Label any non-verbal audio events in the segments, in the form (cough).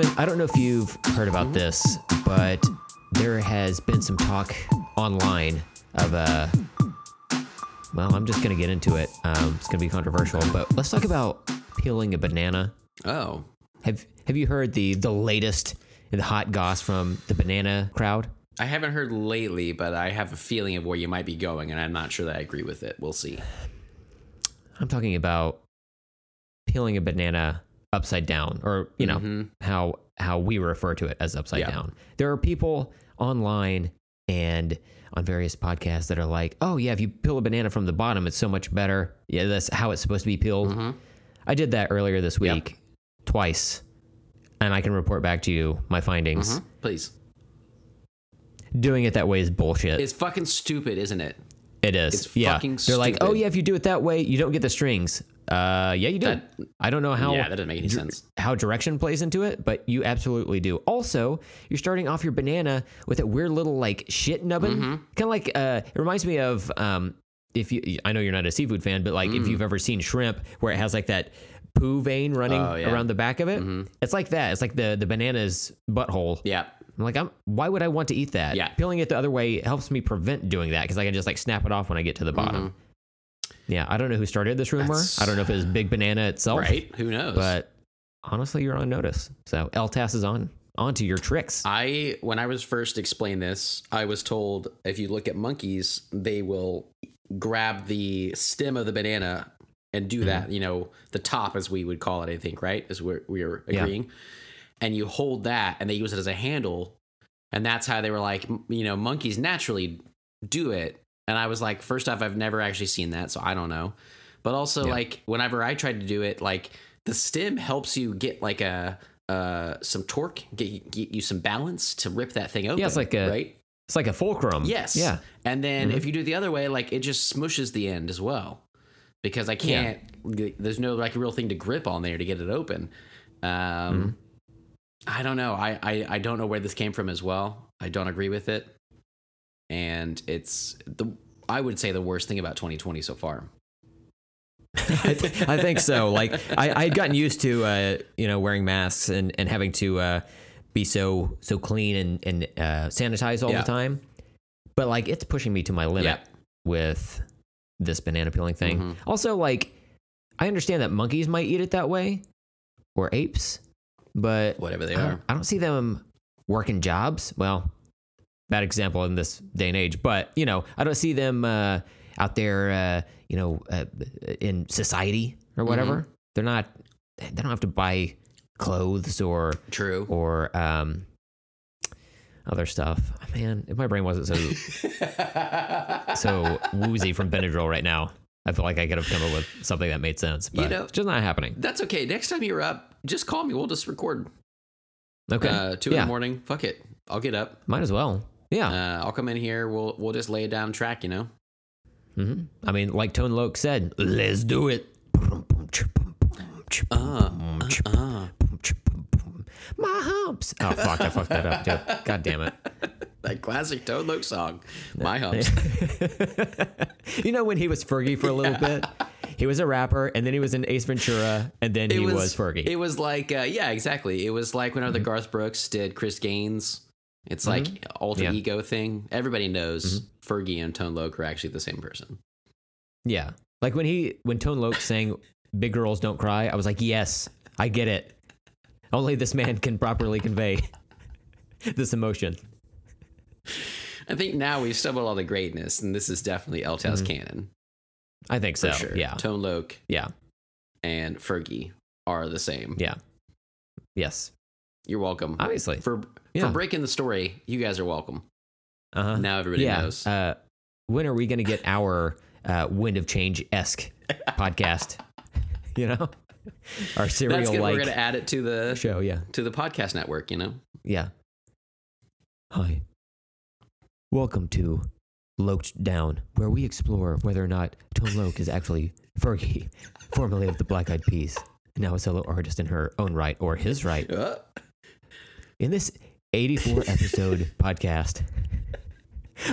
Steven, I don't know if you've heard about this, but there has been some talk online of uh well, I'm just gonna get into it. Um, it's gonna be controversial, but let's talk about peeling a banana. Oh, Have Have you heard the the latest the hot goss from the banana crowd? I haven't heard lately, but I have a feeling of where you might be going, and I'm not sure that I agree with it. We'll see. I'm talking about peeling a banana upside down, or you know how how we refer to it as upside Yeah. down. There are people online and on various podcasts that are like, "Oh yeah, if you peel a banana from the bottom, it's so much better." Yeah, that's how it's supposed to be peeled. I did that earlier this week, twice, and I can report back to you my findings. Hmm? Please. Doing it that way is bullshit. It's fucking stupid, isn't it? It is. It's yeah. fucking They're like, oh yeah, if you do it that way, you don't get the strings. Uh, yeah, you do. That- I don't know how. yeah, that doesn't make any sense. How direction plays into it, but you absolutely do. Also, you're starting off your banana with a weird little like shit nubbin, Mm-hmm. kind of like. Uh, it reminds me of um, if you. I know you're not a seafood fan, but like if you've ever seen shrimp, where it has like that poo vein running Mm. Oh, yeah. around the back of it. It's like that. It's like the the banana's butthole. Yeah. I'm like, I'm. Why would I want to eat that? Yeah. Peeling it the other way helps me prevent doing that because I can just like snap it off when I get to the bottom. Yeah, I don't know who started this rumor. Mm-hmm. That's- I don't know if it was Big Banana itself. Right? Who knows? But honestly, you're on notice. So LTAS is on onto your tricks. I when I was first explained this, I was told if you look at monkeys, they will grab the stem of the banana and do that. You know, the top, as we would call it, I think, right? As we're we're Yeah. And you hold that, and they use it as a handle, and that's how they were like, you know, monkeys naturally do it. And I was like, first off, I've never actually seen that, so I don't know. But also, Yeah. like, whenever I tried to do it, like the stem helps you get like a uh some torque, get get you some balance to rip that thing open. yeah it's like a- right. It's like a fulcrum. Yes. Yeah. And then Mm-hmm. if you do it the other way, like it just smushes the end as well, because I can't. There's no like real thing to grip on there to get it open. Um, Mm-hmm. I don't know. I, I I don't know where this came from as well. I don't agree with it, and it's the I would say the worst thing about 2020 so far. I, (laughs) th- I think so. Like I, had gotten used to uh, you know wearing masks and, and having to uh, be so so clean and and uh, sanitize all Yeah. the time. But like it's pushing me to my limit Yeah. with this banana peeling thing. Mhm. Also, like I understand that monkeys might eat it that way or apes, but Whatever they I are. I don't see them working jobs. Well, bad example in this day and age, but you know, I don't see them uh, out there, uh, you know, uh, in society or whatever. Mm-hmm. They're not. They don't have to buy clothes or True. or um, other stuff. Man, if my brain wasn't so (laughs) so woozy from Benadryl right now, I feel like I could have come up with something that made sense. But know- it's just not happening. That's okay. Next time you're up, just call me. We'll just record. Okay, Uh, two in the morning. Fuck it. I'll get up. might as well. Yeah. Uh, I'll come in here. We'll we'll just lay it down track. You know. hmm I mean, like Tone Loc said, let's do it. Uh, uh. My humps. Oh fuck! I fucked that up too. (laughs) God damn it. That classic Tone Loc song. My humps. (laughs) you know when he was Fergie for a little bit? He was a rapper, and then he was in Ace Ventura, and then he was, Fergie. It was like, uh, yeah, exactly. It was like whenever the mm-hmm. Garth Brooks did Chris Gaines. It's mm-hmm. like alter Yeah. ego thing. Everybody knows mm-hmm. Fergie and Tone Loc are actually the same person. yeah, like when he when Tone Loc sang "Big Girls Don't Cry," I was like, yes, I get it. Only this man can properly convey (laughs) this emotion. I think now we've stumbled on the greatness, and this is definitely LTAS canon I think so. sure. Yeah, Tone Loc yeah, and Fergie are the same. yeah. Yes, You're welcome obviously. for Yeah. for breaking the story. You guys are welcome. Uh huh. Now everybody yeah. knows. Uh, when are we going to get our uh, Wind of Change esque (laughs) podcast? (laughs) You know, (laughs) our That's serial good. We're gonna add it to the show. Yeah, to the podcast network. You know. yeah. Hi, welcome to Loked Down, where we explore whether or not Tone Loc is actually Fergie, (laughs) formerly of the Black Eyed Peas, now a solo artist in her own right or his right. Uh, In this 84 (laughs) episode podcast,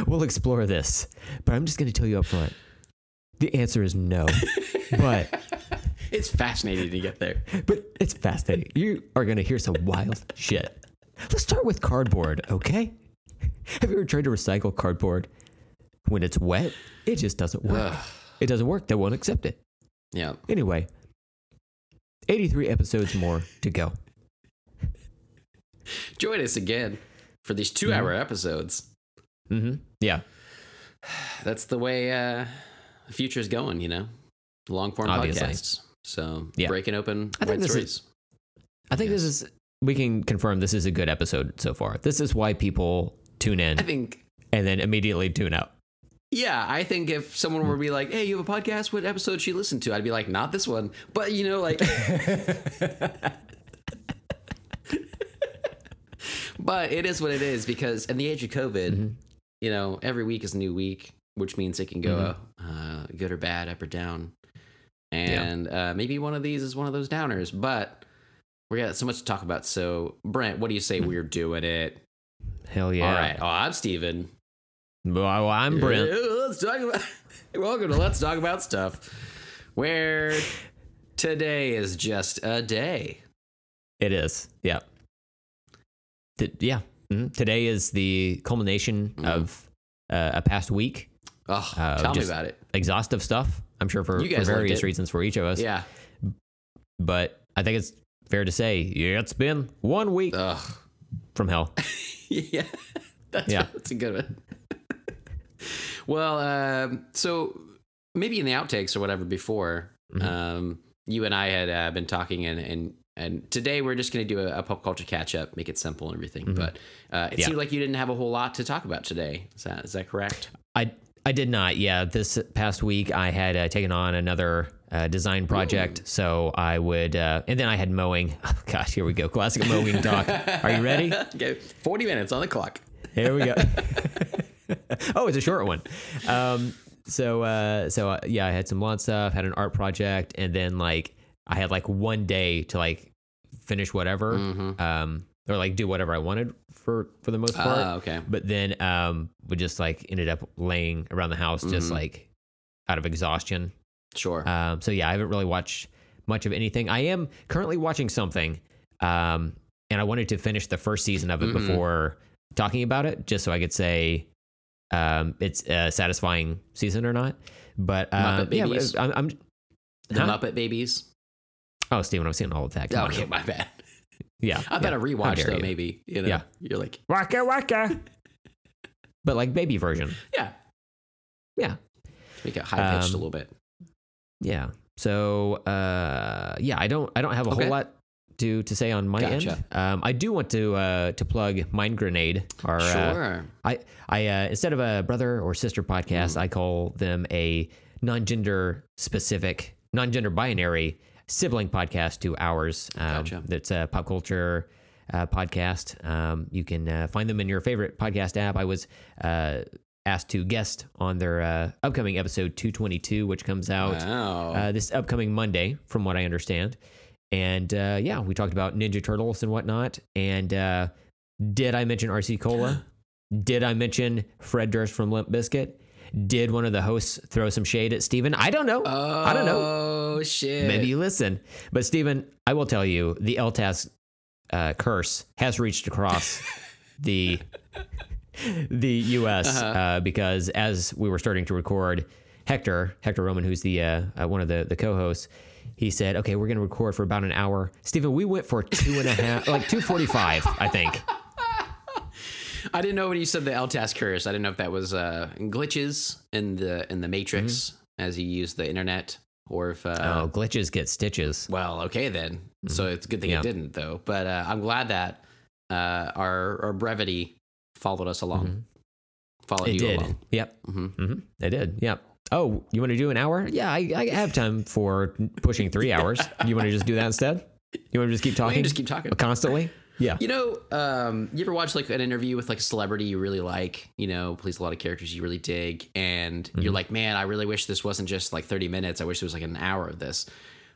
we'll explore this. But I'm just going to tell you up front the answer is no. But It's fascinating to get there. but it's fascinating. You are going to hear some wild shit. Let's start with cardboard, okay? Have you ever tried to recycle cardboard? When it's wet, it just doesn't work. Ugh. It doesn't work. They won't accept it. Yeah. Anyway, 83 episodes more to go. Join us again for these two hour episodes. Mm-hmm. Yeah, (sighs) That's the way uh, the future's going, you know? Long form podcasts. So Yeah. breaking open I think this is- stories. I think this is, we can confirm this is a good episode so far. This is why people tune in I think and then immediately tune out. Yeah, I think if someone were to be like, "Hey, you have a podcast? What episode should you listen to?" I'd be like, "Not this one," but you know, like, (laughs) but it is what it is because in the age of COVID, Mm-hmm. you know, every week is a new week, which means it can go uh, good or bad, up or down, and uh, maybe one of these is one of those downers. But we got so much to talk about. So, Brent, what do you say we're doing it? Hell yeah. All right. Oh, I'm Steven. Well, I'm Brent. Let's talk about. (laughs) Welcome to Let's Talk About Stuff, where today is just a day. It is. Yeah. Th- yeah. Mhm. Today is the culmination Mhm. of uh, a past week. Oh, Uh, tell me about it. Exhaustive stuff. I'm sure for, for various reasons for each of us. Yeah. But I think it's fair to say yeah, it's been one week Ugh. from hell. (laughs) yeah. That's, Yeah. that's a good one. (laughs) well, um, so maybe in the outtakes or whatever before, Mhm. um, you and I had uh, been talking, and and and today we're just going to do a, a pop culture catch up, make it simple and everything. But uh, it Mm-hmm. Yeah. seemed like you didn't have a whole lot to talk about today. Is that is that correct? I I did not. Yeah, this past week I had uh, taken on another uh, design project, so I would, uh, and then I had mowing. (laughs) Oh, gosh, here we go, classic mowing talk. Are you ready? (laughs) okay, forty minutes on the clock. Here we go. (laughs) oh, it's a short one. Um, so uh, so uh, yeah, I had some lawn stuff, had an art project, and then like I had like one day to like finish whatever, Mhm. um, or like do whatever I wanted for for the most part. Ah, okay. But then um, we just like ended up laying around the house, just Mhm. like out of exhaustion. Sure. Um, so yeah, I haven't really watched much of anything. I am currently watching something, um, and I wanted to finish the first season of it Mhm. before talking about it, just so I could say um, it's a satisfying season or not. But uh, Muppet yeah, Babies? I'm, I'm the huh? Muppet Babies. oh, Steven, I'm seeing all of that. Come on Okay, now. my bad. Yeah, I thought yeah. a rewatch though. you. Maybe you know. Yeah. You're like, Waka waka. (laughs) but like baby version. yeah. Yeah. Make it high pitched Um, a little bit. Yeah. So uh, yeah, I don't I don't have a Okay. whole lot to to say on my Gotcha. end. Um, I do want to uh, to plug Mind Grenade. Our uh, Sure. I I uh, instead of a brother or sister podcast, Mm. I call them a non-gender specific, non-gender binary sibling podcast to ours. Um, Gotcha. That's a pop culture uh, podcast. Um, you can uh, find them in your favorite podcast app. I was uh, asked to guest on their uh, upcoming episode 222, which comes out wow. uh, this upcoming Monday, from what I understand. And uh, yeah, we talked about Ninja Turtles and whatnot. And uh, did I mention RC Cola? (gasps) did I mention Fred Durst from Limp Bizkit? Did one of the hosts throw some shade at Steven? I don't know. oh, I don't know. Oh shit. Maybe you listen. But Steven, I will tell you, the LTAS uh, curse has reached across (laughs) the the U.S. Uh-huh. uh because as we were starting to record, Hector Hector Roman, who's the uh, uh, one of the the co-hosts, he said, "Okay, we're going to record for about an hour." Steven, we went for two and a half, like two forty five, I think. I didn't know when you said the LTAS curse. I didn't know if that was uh, glitches in the in the Matrix as you use the internet, or if uh, Mm-hmm. oh, glitches get stitches. well, okay then. So it's a good thing Yeah. it didn't though. But uh, I'm glad that uh, our our brevity followed us along. Followed Mm-hmm. It you did. along. Yep. hmm hmm It did. Yep. Oh, you want to do an hour? Yeah, I, I have time for pushing three hours. (laughs) You want to just do that instead? You want to just keep talking just keep talking. constantly? Yeah. You know, um, you ever watch like an interview with like a celebrity you really like, you know, plays a lot of characters you really dig, and Mm-hmm. you're like, man, I really wish this wasn't just like 30 minutes. I wish it was like an hour of this.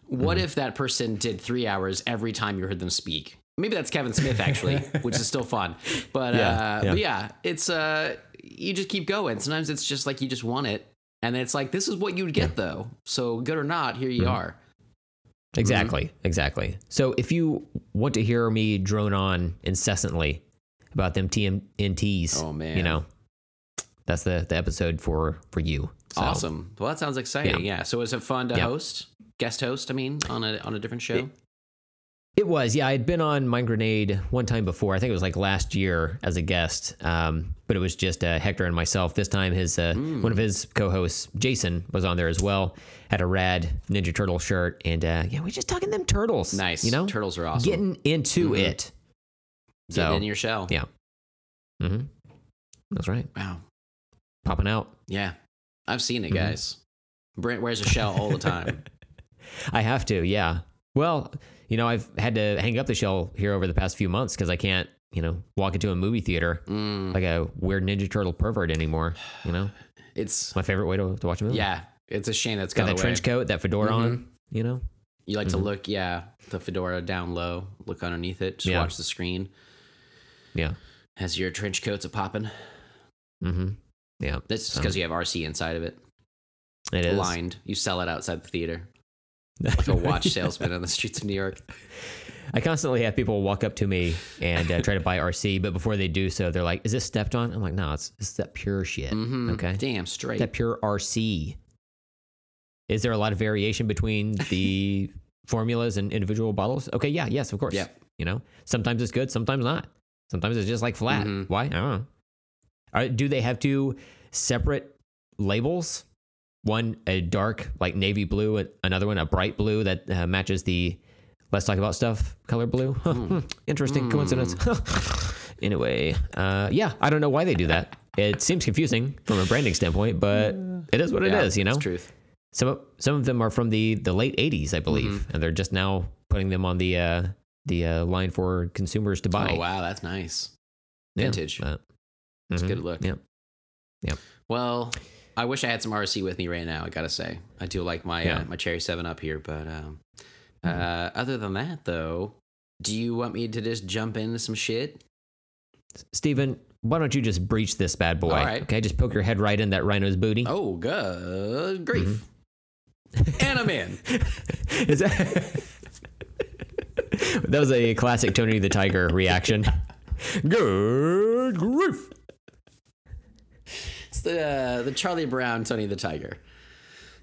What Mm-hmm. if that person did three hours every time you heard them speak? Maybe that's Kevin Smith actually, (laughs) which is still fun. But Yeah, uh, yeah. but yeah, it's uh, you just keep going. Sometimes it's just like you just want it, and it's like this is what you'd get though. So good or not, here Mm-hmm. you are. Exactly, exactly. So if you want to hear me drone on incessantly about them TMNTs, Oh, man. you know, that's the the episode for for you. So, Awesome. Well, that sounds exciting. Yeah. So was it fun to Yeah. host, guest host? I mean, on a on a different show. It was, yeah. I'd been on Mind Grenade one time before. I think it was like last year as a guest, um, but it was just uh, Hector and myself. This time, his uh, Mm. one of his co-hosts, Jason, was on there as well. Had a red Ninja Turtle shirt, and uh, yeah, we're just talking them turtles. nice. you know, turtles are awesome. getting into Mhm. it. So in your shell. yeah, Mm-hmm. that's right. Wow. Popping out. Yeah. I've seen it, Mhm. guys. Brent wears a shell all the time. (laughs) I have to, yeah. Well, you know, I've had to hang up the shell here over the past few months because I can't, you know, walk into a movie theater Mm, like a weird Ninja Turtle pervert anymore. You know, (sighs) it's my favorite way to, to watch a movie. yeah. It's a shame that's got that trench coat, that fedora Mhm. on. You know, You like to Mhm. look, yeah, the fedora down low, look underneath it, just Yeah. watch the screen yeah. as your trench coats a popping. Mm-hmm. Yeah, That's just So- because you have RC inside of it, it is. blind. You sell it outside the theater, (laughs) like a watch salesman on the streets of New York. I constantly have people walk up to me and uh, try to buy RC, but before they do so, they're like, "Is this stepped on?" I'm like, "No, it's it's that pure shit. Mm-hmm. Okay, Damn straight. that pure RC." Is there a lot of variation between the (laughs) formulas and individual bottles? Okay, yeah, yes, of course. Yeah. You know, sometimes it's good, sometimes not. Sometimes it's just like flat. Mhm. Why? I don't know. Are, do they have two separate labels? One a dark like navy blue, another one a bright blue that uh, matches the let's talk about stuff color blue. (laughs) Hmm, Interesting coincidence. (laughs) anyway, uh, yeah, I don't know why they do that. It seems confusing from a branding standpoint, but it is what it is. Yeah, You know, truth. Some of- some of them are from the the late '80s, I believe, Mm-hmm. and they're just now putting them on the uh, the uh, line for consumers to buy. Oh wow, that's nice. Yeah, Vintage. but- It's a Mhm, good look. Yep. Yeah. Well, I wish I had some RC with me right now. I gotta say, I do like my Yeah. uh, my cherry seven up here, but um, Mhm. uh, other than that, though, do you want me to just jump into some shit? Steven, why don't you just breach this bad boy? All right. Okay, just poke your head right in that rhino's booty. Oh, good grief! Mm-hmm. And I'm in. (laughs) Is that... (laughs) that was a classic Tony the Tiger reaction. (laughs) Good grief. It's the uh, the Charlie Brown, Tony the Tiger.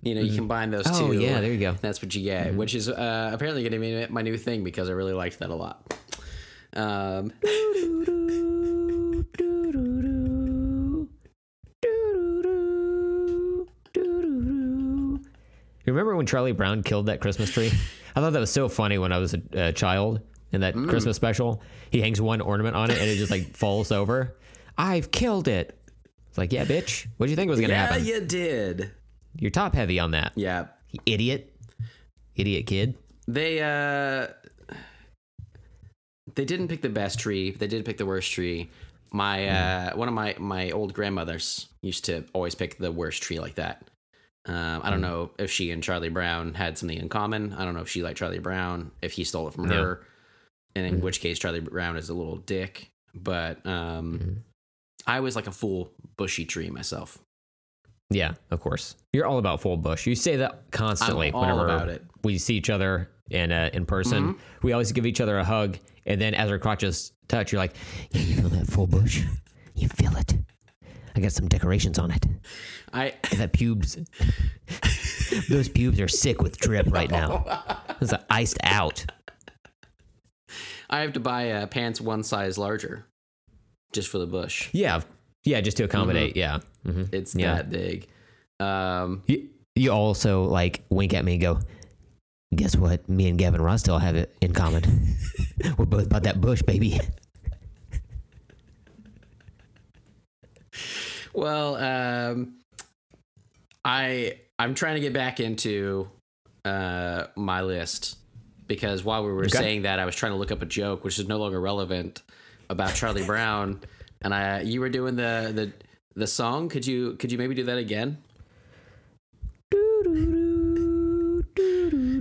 You know, you combine those Oh, two. yeah, there you go. That's what you get, which is uh, apparently going to be my new thing because I really liked that a lot. Um, remember when Charlie Brown killed that Christmas tree? (laughs) I thought that was so funny when I was a, a child in that Mm. Christmas special. He hangs one ornament on it and it just like (laughs) falls over. I've killed it. It's like, yeah, bitch. What do you think was going to yeah, happen? Yeah, you did. You're top heavy on that. Yeah, You idiot. Idiot kid. they uh, they didn't pick the best tree. They did pick the worst tree. My uh, one of my my old grandmothers used to always pick the worst tree like that. Um, I don't know if she and Charlie Brown had something in common. I don't know if she liked Charlie Brown, if he stole it from Yeah. her, and in which case Charlie Brown is a little dick. But um, Mhm. I was like a full bushy tree myself. Yeah, of course. You're all about full bush. You say that constantly whenever about it. we see each other in uh, in person. Mm-hmm. We always give each other a hug, and then as our crotches touch, you're like, "Yeah, you feel that full bush? You feel it? I got some decorations on it. I that pubes, (laughs) those pubes are sick with drip right now. It's iced out. I have to buy uh, pants one size larger, just for the bush. Yeah, yeah, just to accommodate. Yeah. hmm It's Yeah. that big. Um, You, you also like wink at me and go, guess what? Me and Gavin Rossdale have it in common. (laughs) We're both about that bush, baby. Well, um, I I'm trying to get back into uh, my list because while we were Okay. saying that, I was trying to look up a joke which is no longer relevant about Charlie Brown, and I you were doing the the the song. Could you could you maybe do that again?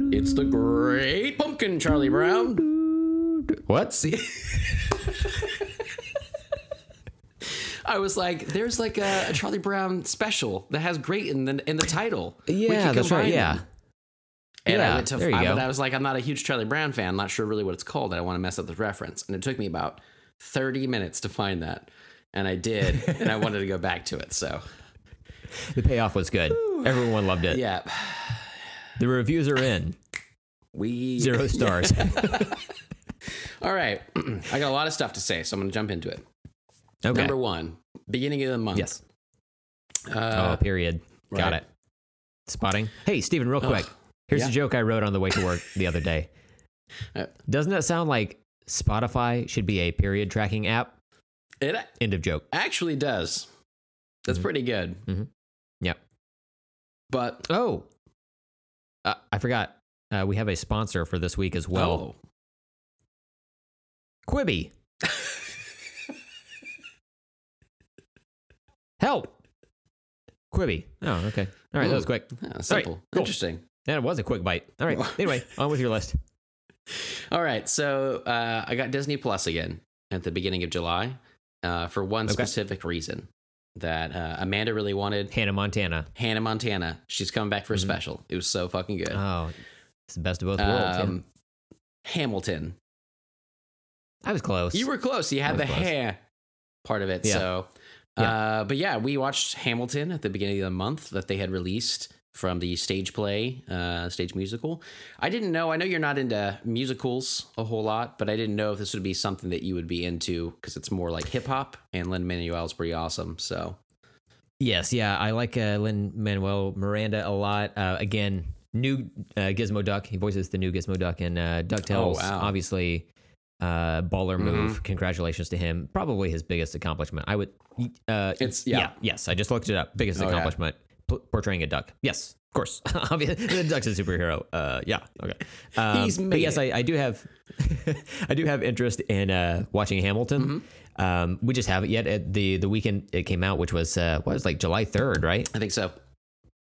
It's the Great Pumpkin, Charlie Brown. What? See. (laughs) I was like, "There's like a, a Charlie Brown special that has great in the in the title." Yeah, that's right. Yeah. them. And I went to, there you I, go. but I was like, I'm not a huge Charlie Brown fan. I'm not sure really what it's called. I don't want to mess up the reference. And it took me about 30 minutes to find that. And I did. and I (laughs) wanted to go back to it. So, The payoff was good. Everyone loved it. yeah. The reviews are in. We. Zero stars. (laughs) All right. (clears throat) I got a lot of stuff to say. So I'm going to jump into it. Okay. Number one, beginning of the month. yes. Uh, oh, period. Got it. Spotting. Hey, Stephen, real quick. Here's yeah. a joke I wrote on the way to work the other day. (laughs) Uh, Doesn't that sound like Spotify should be a period tracking app? it End of joke. actually does. That's Mhm. pretty good. Yep. But, Oh, uh, I forgot. Uh, we have a sponsor for this week as well. oh. Quibi. (laughs) Help. Quibi. Oh, okay. All right, that was Ooh. quick. Yeah, simple. cool. Interesting. That was a quick bite. All right. (laughs) Anyway, on with your list. All right, so uh, I got Disney Plus again at the beginning of July uh, for one Okay. specific reason that uh, Amanda really wanted. Hannah Montana. Hannah Montana, she's coming back for a Mhm. special. It was so fucking good. Oh, it's the best of both worlds. yeah. Um, Hamilton, I was close. you were close. You had the was close. hair part of it. Yeah. So, Uh, but yeah, we watched Hamilton at the beginning of the month that they had released from the stage play, uh, stage musical. I didn't know. I know you're not into musicals a whole lot, but I didn't know if this would be something that you would be into because it's more like hip hop, and Lin Manuel's pretty awesome. So Yes, yeah, I like uh, Lin Manuel Miranda a lot. Uh, again, new uh, Gizmo Duck. He voices the new Gizmo Duck in uh, Ducktales. Oh, wow. Obviously, uh, baller move. Mhm. Congratulations to him. Probably his biggest accomplishment. I would. Uh, It's- yeah. Yes, I just looked it up. Biggest Oh, yeah. accomplishment p- portraying a duck. Yes, of course. (laughs) Obviously, the duck's a superhero. Uh, yeah. Okay. Um, He's but made yes, I, I do have. (laughs) I do have interest in uh, watching Hamilton. Mm-hmm. Um, we just haven't yet. At the the weekend it came out, which was uh, what was like July third, right? I think so.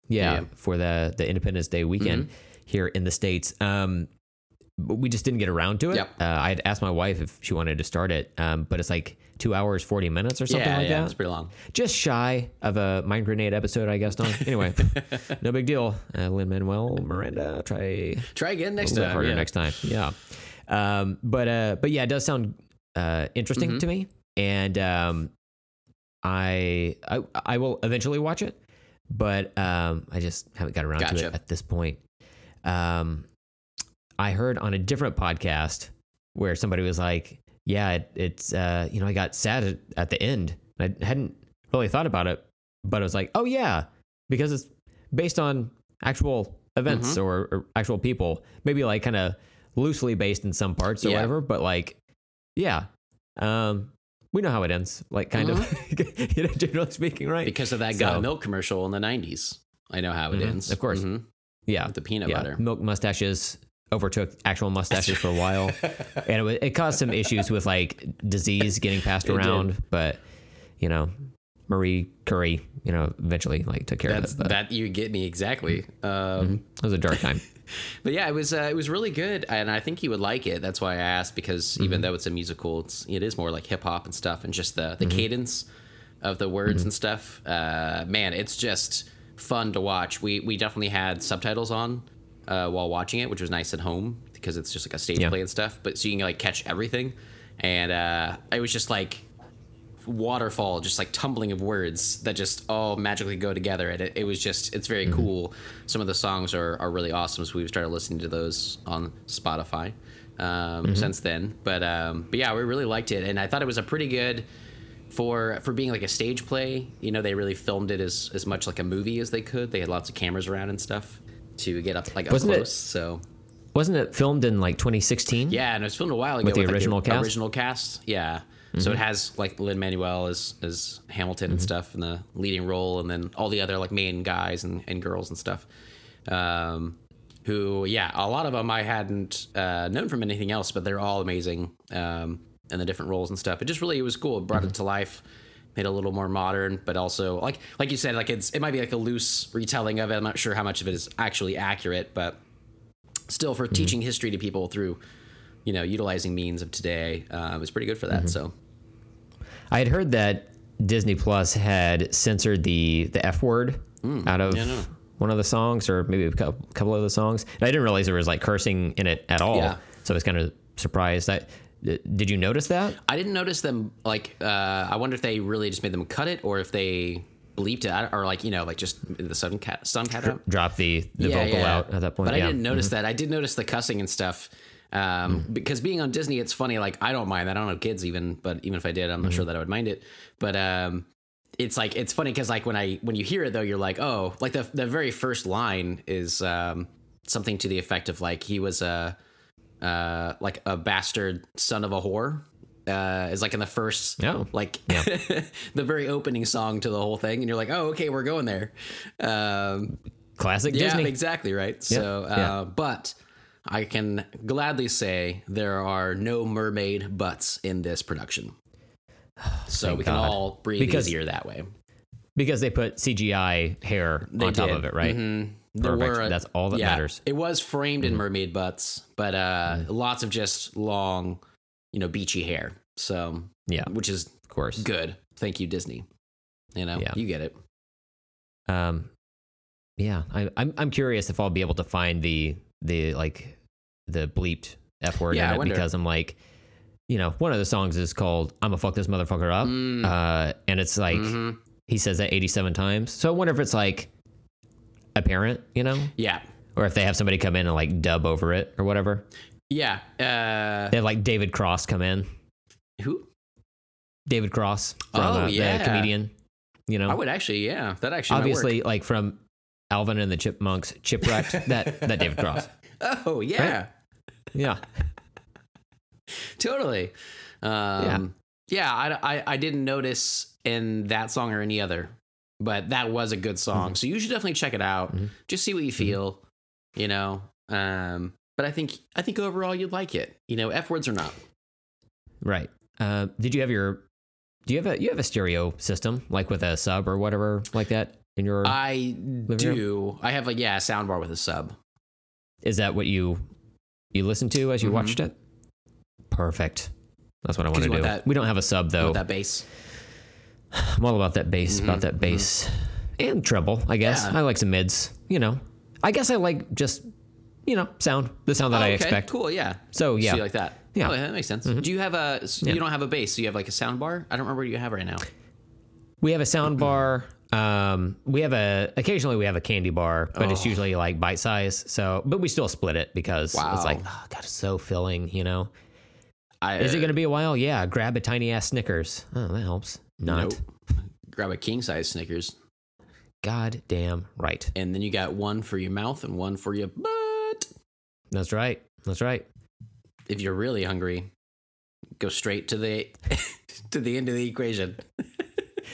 Yeah, Yeah. Mm-hmm. for the the Independence Day weekend here in the states. Um, but we just didn't get around to it. Yep. Uh, I had asked my wife if she wanted to start it, um, but it's like two hours forty minutes or something yeah, like yeah, that. it's pretty long. Just shy of a mind grenade episode, I guess. On (laughs) anyway, no big deal. Uh, Lin Manuel Miranda, try Try again next time. harder yeah. next time. Yeah. Um, but uh, but yeah, it does sound uh, interesting Mhm. to me, and um, I, I I will eventually watch it, but um, I just haven't got around to it at this point. Um, I heard on a different podcast where somebody was like, "Yeah, it, it's uh, you know, I got sad at, at the end. I hadn't really thought about it, but I was like, oh yeah, because it's based on actual events Mm-hmm. or, or actual people, maybe like kind of loosely based in some parts or Yeah. whatever, but like, yeah, um, we know how it ends, like kind of, (laughs) you know, generally speaking, right? because of that So- got milk commercial in the '90s. I know how it Mhm, ends. of course. Mhm. yeah, with the peanut yeah, butter. milk mustaches overtook actual mustaches for a while, (laughs) and it, it caused some issues with like disease getting passed It did. around. But you know, Marie Curie, you know, eventually like took care That's of. But that you get me exactly. Um, it was a dark time. (laughs) But yeah, it was uh, it was really good, and I think you would like it. That's why I asked because Mm-hmm. even though it's a musical, it's it is more like hip hop and stuff, and just the the Mm-hmm. cadence of the words and stuff. Uh, man, it's just fun to watch. We we definitely had subtitles on uh, while watching it, which was nice at home because it's just like a stage Yeah. play and stuff. But so you can like catch everything, and uh, it was just like waterfall, just like tumbling of words that just all magically go together. And it, it was just, it's very cool. Some of the songs are, are really awesome. So we've started listening to those on Spotify um, since then. But um, but yeah, we really liked it, and I thought it was a pretty good for for being like a stage play. You know, they really filmed it as as much like a movie as they could. They had lots of cameras around and stuff to get up like up Wasn't it- close. So Wasn't it filmed in like 2016? yeah, and it was filmed a while ago With the like, original cast? Original cast, yeah. So it has like Lin Manuel as as Hamilton and stuff in the leading role, and then all the other like main guys and, and girls and stuff. Um, who, yeah, a lot of them I hadn't uh, known from anything else, but they're all amazing um, in the different roles and stuff. It just really it was cool. It brought it to life, made a little more modern, but also like like you said, like it's it might be like a loose retelling of it. I'm not sure how much of it is actually accurate, but still for teaching history to people through you know utilizing means of today uh, was pretty good for that so I had heard that Disney Plus had censored the the F word out of Mm. yeah, no. one of the songs, or maybe a couple of the songs. And I didn't realize there was like cursing in it at all. Yeah. So I was kind of surprised. That did you notice that? I didn't notice them. Like, uh, I wonder if they really just made them cut it, or if they bleeped it, I- or like you know, like just the sudden cat, sun cat out. Drop the the vocal out at that point. But I yeah. Mm-hmm. didn't notice that. I did notice the cussing and stuff. Um, Mm. because being on Disney, it's funny. Like I don't mind that. I don't have kids even, but even if I did, I'm not Mm-hmm. sure that I would mind it. But um, it's like it's funny because like when I when you hear it though, you're like, oh, like the the very first line is um, something to the effect of like he was a uh, like a bastard son of a whore. Uh, is like in the first, Oh. like (laughs) the very opening song to the whole thing, and you're like, oh, okay, we're going there. Um, Classic yeah, Disney. exactly right. So, uh, yeah. but I can gladly say there are no mermaid butts in this production. (sighs) So Thank we can God. all breathe Because- easier that way. because they put CGI hair They on top did. of it, right? Mhm. There Perfect. were That's all that yeah, matters. Mm-hmm. It was framed in mermaid butts, but uh, lots of just long, you know, beachy hair. So, Yeah, which is of course. good. Thank you, Disney. You know, Yeah. you get it. Um, yeah, I, I'm I'm curious if I'll be able to find the the like the bleeped f word Yeah, in it because I'm like, you know, one of the songs is called "I'm gonna fuck this motherfucker up," Mm. uh, and it's like Mhm. he says that 87 times. So I wonder if it's like apparent, you know, Yeah. or if they have somebody come in and like dub over it or whatever. Yeah. Uh, They have like David Cross come in. who? David Cross from Oh, uh, yeah. the comedian. You know, I would actually, yeah. That actually obviously like from Alvin and the Chipmunks, Chipwrecked. (laughs) that that David Cross. Oh yeah, Yeah. (laughs) totally. Um, yeah, I, I I didn't notice in that song or any other, but that was a good song. Mm-hmm. So you should definitely check it out. Mhm. Just see what you feel, you know. Um, but I think I think overall you'd like it. You know, f words or not. Right. Uh, did you have your? Do you have a you have a stereo system like with a sub or whatever like that in your? I room? do. I have a yeah a sound bar with a sub. is that what you you listened to as you Mhm. watched it? Perfect. That's what I want to want do. that- we don't have a sub though. That bass. (sighs) I'm all about that bass, about Mhm, that bass and treble. I guess Yeah. I like some mids. You know, I guess I like just you know sound the sound that Oh, I okay, expect. Cool. Yeah. So yeah, So you like that? Yeah. Mm-hmm. Oh, that makes sense. Do you have a? so Yeah. You don't have a bass. So you have like a sound bar. I don't remember what you have right now. we have a sound (clears throat) bar. Um, we have a occasionally we have a candy bar, but it's Oh. usually like bite size. So, but we still split it because Wow. it's like, oh god, it's so filling. You know, I, is it going to be a while? Yeah, grab a tiny ass Snickers. Oh, that helps. Not. Nope. Grab a king size Snickers, God damn right. and then you got one for your mouth and one for your butt. That's right. That's right. If you're really hungry, go straight to the (laughs) to the end of the equation.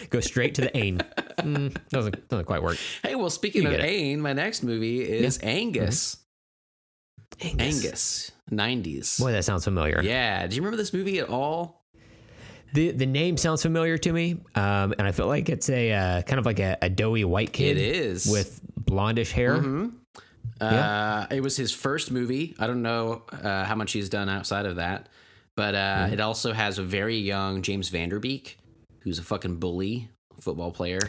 Go straight to the aim. (laughs) Mm, doesn't doesn't quite work. Hey, well, speaking You of it. Ain, my next movie is Angus. Angus, nineties. Boy, that sounds familiar. Yeah. Do you remember this movie at all? The the name sounds familiar to me, um, and I feel like it's a uh, kind of like a, a doughy white kid It is with blondish hair. Mhm. Uh, it was his first movie. I don't know uh, how much he's done outside of that, but uh, Mm-hmm. it also has a very young James Van Der Beek, who's a fucking bully football player.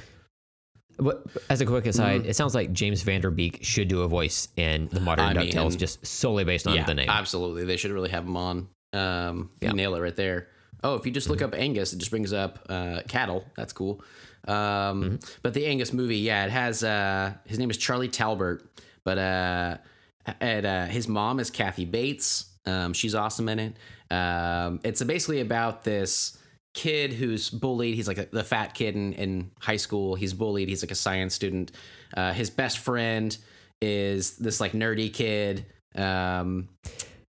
But as a quick aside, it sounds like James Van Der Beek should do a voice in the modern I DuckTales mean, just solely based on yeah, the name. absolutely. They should really have him on. Um, Yeah. Mm-hmm. nail it right there. Oh, if you just look up Angus, it just brings up uh, cattle. That's cool. Um, Mm-hmm. But the Angus movie, yeah, it has. Uh, his name is Charlie Talbert, but uh, and uh, his mom is Kathy Bates. Um, she's awesome in it. Um, it's basically about this kid who's bullied. He's like a, the fat kid in, in high school. He's bullied. He's like a science student. Uh, his best friend is this like nerdy kid. Um,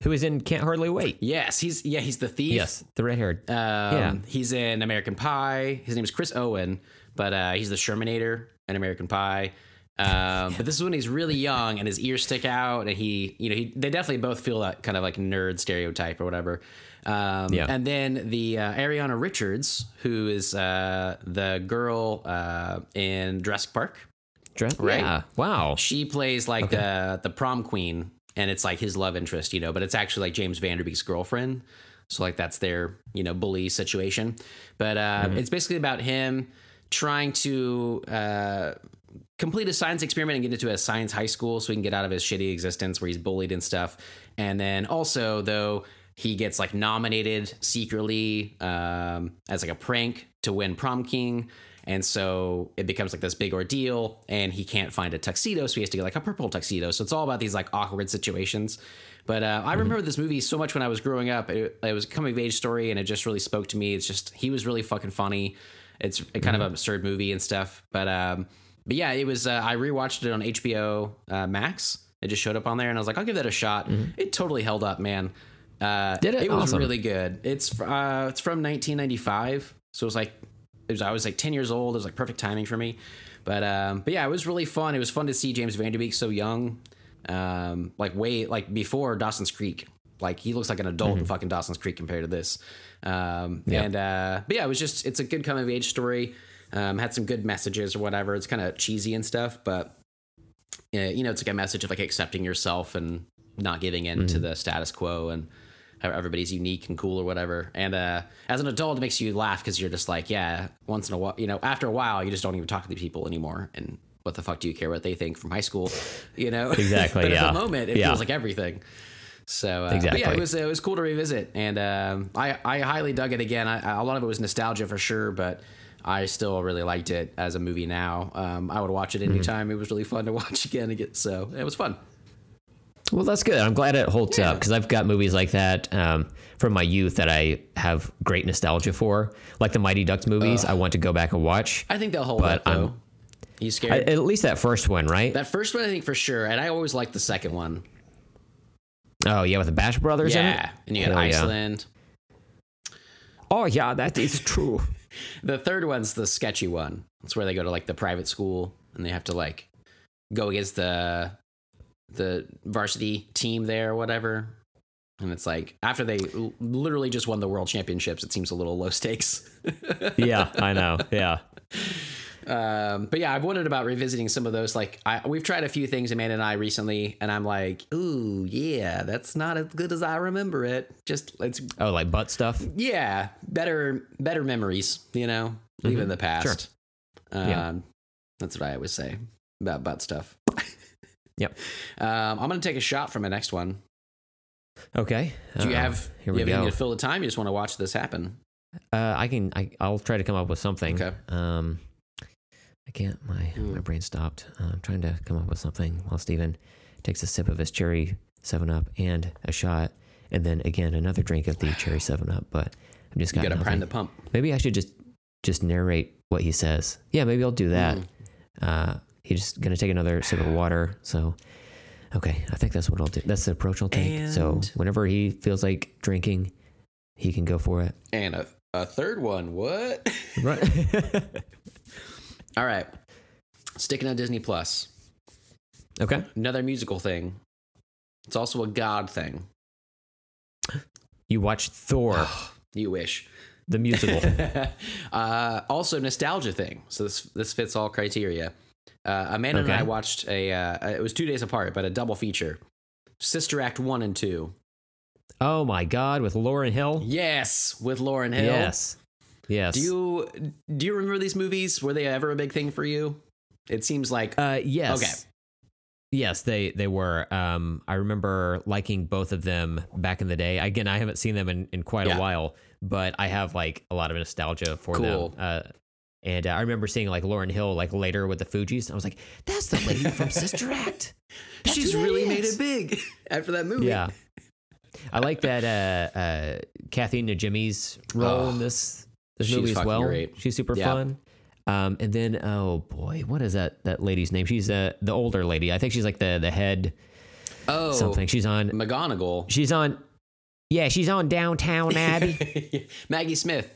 Who is in Can't Hardly Wait? yes, he's yeah, he's the thief. Yes, the red haired. Um, Yeah. He's in American Pie. His name is Chris Owen, but uh, he's the Shermanator in American Pie. Um, But this is when he's really young and his ears stick out, and he, you know, he, they definitely both feel that kind of like nerd stereotype or whatever. Um, Yeah. And then the uh, Ariana Richards, who is uh, the girl uh, in Jurassic Park, Dress- right. Yeah. Wow. she plays like the the prom queen, and it's like his love interest, you know, but it's actually like James Van Der Beek's girlfriend. So like that's their you know bully situation, but uh, it's basically about him trying to uh, complete a science experiment and get into a science high school so he can get out of his shitty existence where he's bullied and stuff. And then also though he gets like nominated secretly um, as like a prank to win prom king. And so it becomes like this big ordeal, and he can't find a tuxedo, so he has to get like a purple tuxedo. So it's all about these like awkward situations. But uh, I remember this movie so much when I was growing up. It, it was a coming of age story, and it just really spoke to me. It's just he was really fucking funny. It's a kind of an absurd movie and stuff. But um, but yeah, it was. Uh, I rewatched it on HBO uh, Max. It just showed up on there, and I was like, I'll give that a shot. It totally held up, man. Uh, Did it? It was Awesome. really good. It's uh, it's from 1995, so it was like it was, I was like 10 years old. It was like perfect timing for me. But um, but yeah, it was really fun. It was fun to see James Van Der Beek so young, um, like way like before Dawson's Creek. Like he looks like an adult in fucking Dawson's Creek compared to this. Um, Yeah. And uh, but yeah, it was just it's a good coming of age story. Um, had some good messages or whatever. It's kind of cheesy and stuff, but uh, you know, it's like a message of like accepting yourself and not giving in to the status quo and everybody's unique and cool or whatever. And uh, as an adult, it makes you laugh because you're just like, yeah, once in a while, you know, after a while, you just don't even talk to the people anymore. And what the fuck do you care what they think from high school, you know? (laughs) Exactly, but yeah. at the moment, it Yeah. feels like everything. So uh, Exactly. yeah, it was it was cool to revisit, and um, I I highly dug it again. I, a lot of it was nostalgia for sure, but I still really liked it as a movie now. Um, I would watch it anytime. It was really fun to (laughs) watch again. get- So it was fun. Well, that's good. I'm glad it holds up because I've got movies like that um, from my youth that I have great nostalgia for, like the Mighty Ducks movies. I want to go back and watch. I think they'll hold up though. I'm- you I, scared? at least that first one, right? that first one, I think for sure, and I always liked the second one. oh yeah, with the Bash Brothers in Yeah, it. and you Hell yeah. Iceland. Oh yeah, that is true. (laughs) The third one's the sketchy one. It's where they go to like the private school and they have to like go against the the varsity team there or whatever. And it's like after they l- literally just won the world championships, it seems a little low stakes. (laughs) yeah, I know. Yeah. Um, but yeah, I've wondered about revisiting some of those. Like, I, we've tried a few things, Amanda and I recently, and I'm like, ooh, yeah, that's not as good as I remember it. Just it's Oh, like butt stuff. yeah, better better memories, you know, leave in the past. Um, Yeah. That's what I always say about butt stuff. (laughs) Yep. Um, I'm gonna take a shot from my next one. Okay. Do you Uh, have Here you we have go. to fill the time? You just want to watch this happen. Uh, I can. I, I'll try to come up with something. Okay. Um, I can't. My Hmm. my brain stopped. Uh, I'm trying to come up with something while Steven takes a sip of his cherry Seven Up and a shot, and then again another drink of the (sighs) cherry Seven Up. But I'm just got gotta prime the pump. Maybe I should just just narrate what he says. Yeah, maybe I'll do that. Mm. Uh, he's just gonna take another sip of water. So, okay, I think that's what I'll do. That's the approach I'll take. so whenever he feels like drinking, he can go for it. And a a third one. What? (laughs) Right. (laughs) All right. Sticking on Disney Plus. okay. Another musical thing. It's also a God thing. You watch Thor, (sighs) You wish. the musical. (laughs) uh, also nostalgia thing. So this this fits all criteria. Uh, Amanda and I watched a. Uh, it was two days apart, but a double feature. Sister Act one and two. oh my God, with Lauryn Hill. Yes, with Lauryn Hill. Yes. Yes. Do you do you remember these movies? Were they ever a big thing for you? It seems like Uh, yes. Okay. Yes, they they were. Um, I remember liking both of them back in the day. Again, I haven't seen them in, in quite Yeah. a while, but I have like a lot of nostalgia for Cool. them. Uh, and uh, I remember seeing like Lauryn Hill like later with the Fugees. I was like, "That's the lady from Sister Act." (laughs) That's she's really made it big (laughs) after that movie. Yeah, I like that. Uh, uh, Kathy Najimy's role Oh, in this this movie as well. great. She's super Yeah. fun. Um, and then oh boy, what is that that lady's name? She's uh, the older lady. I think she's like the the head Oh, something. She's on. McGonagall. She's on. Yeah, she's on Downtown Abbey. (laughs) Maggie Smith.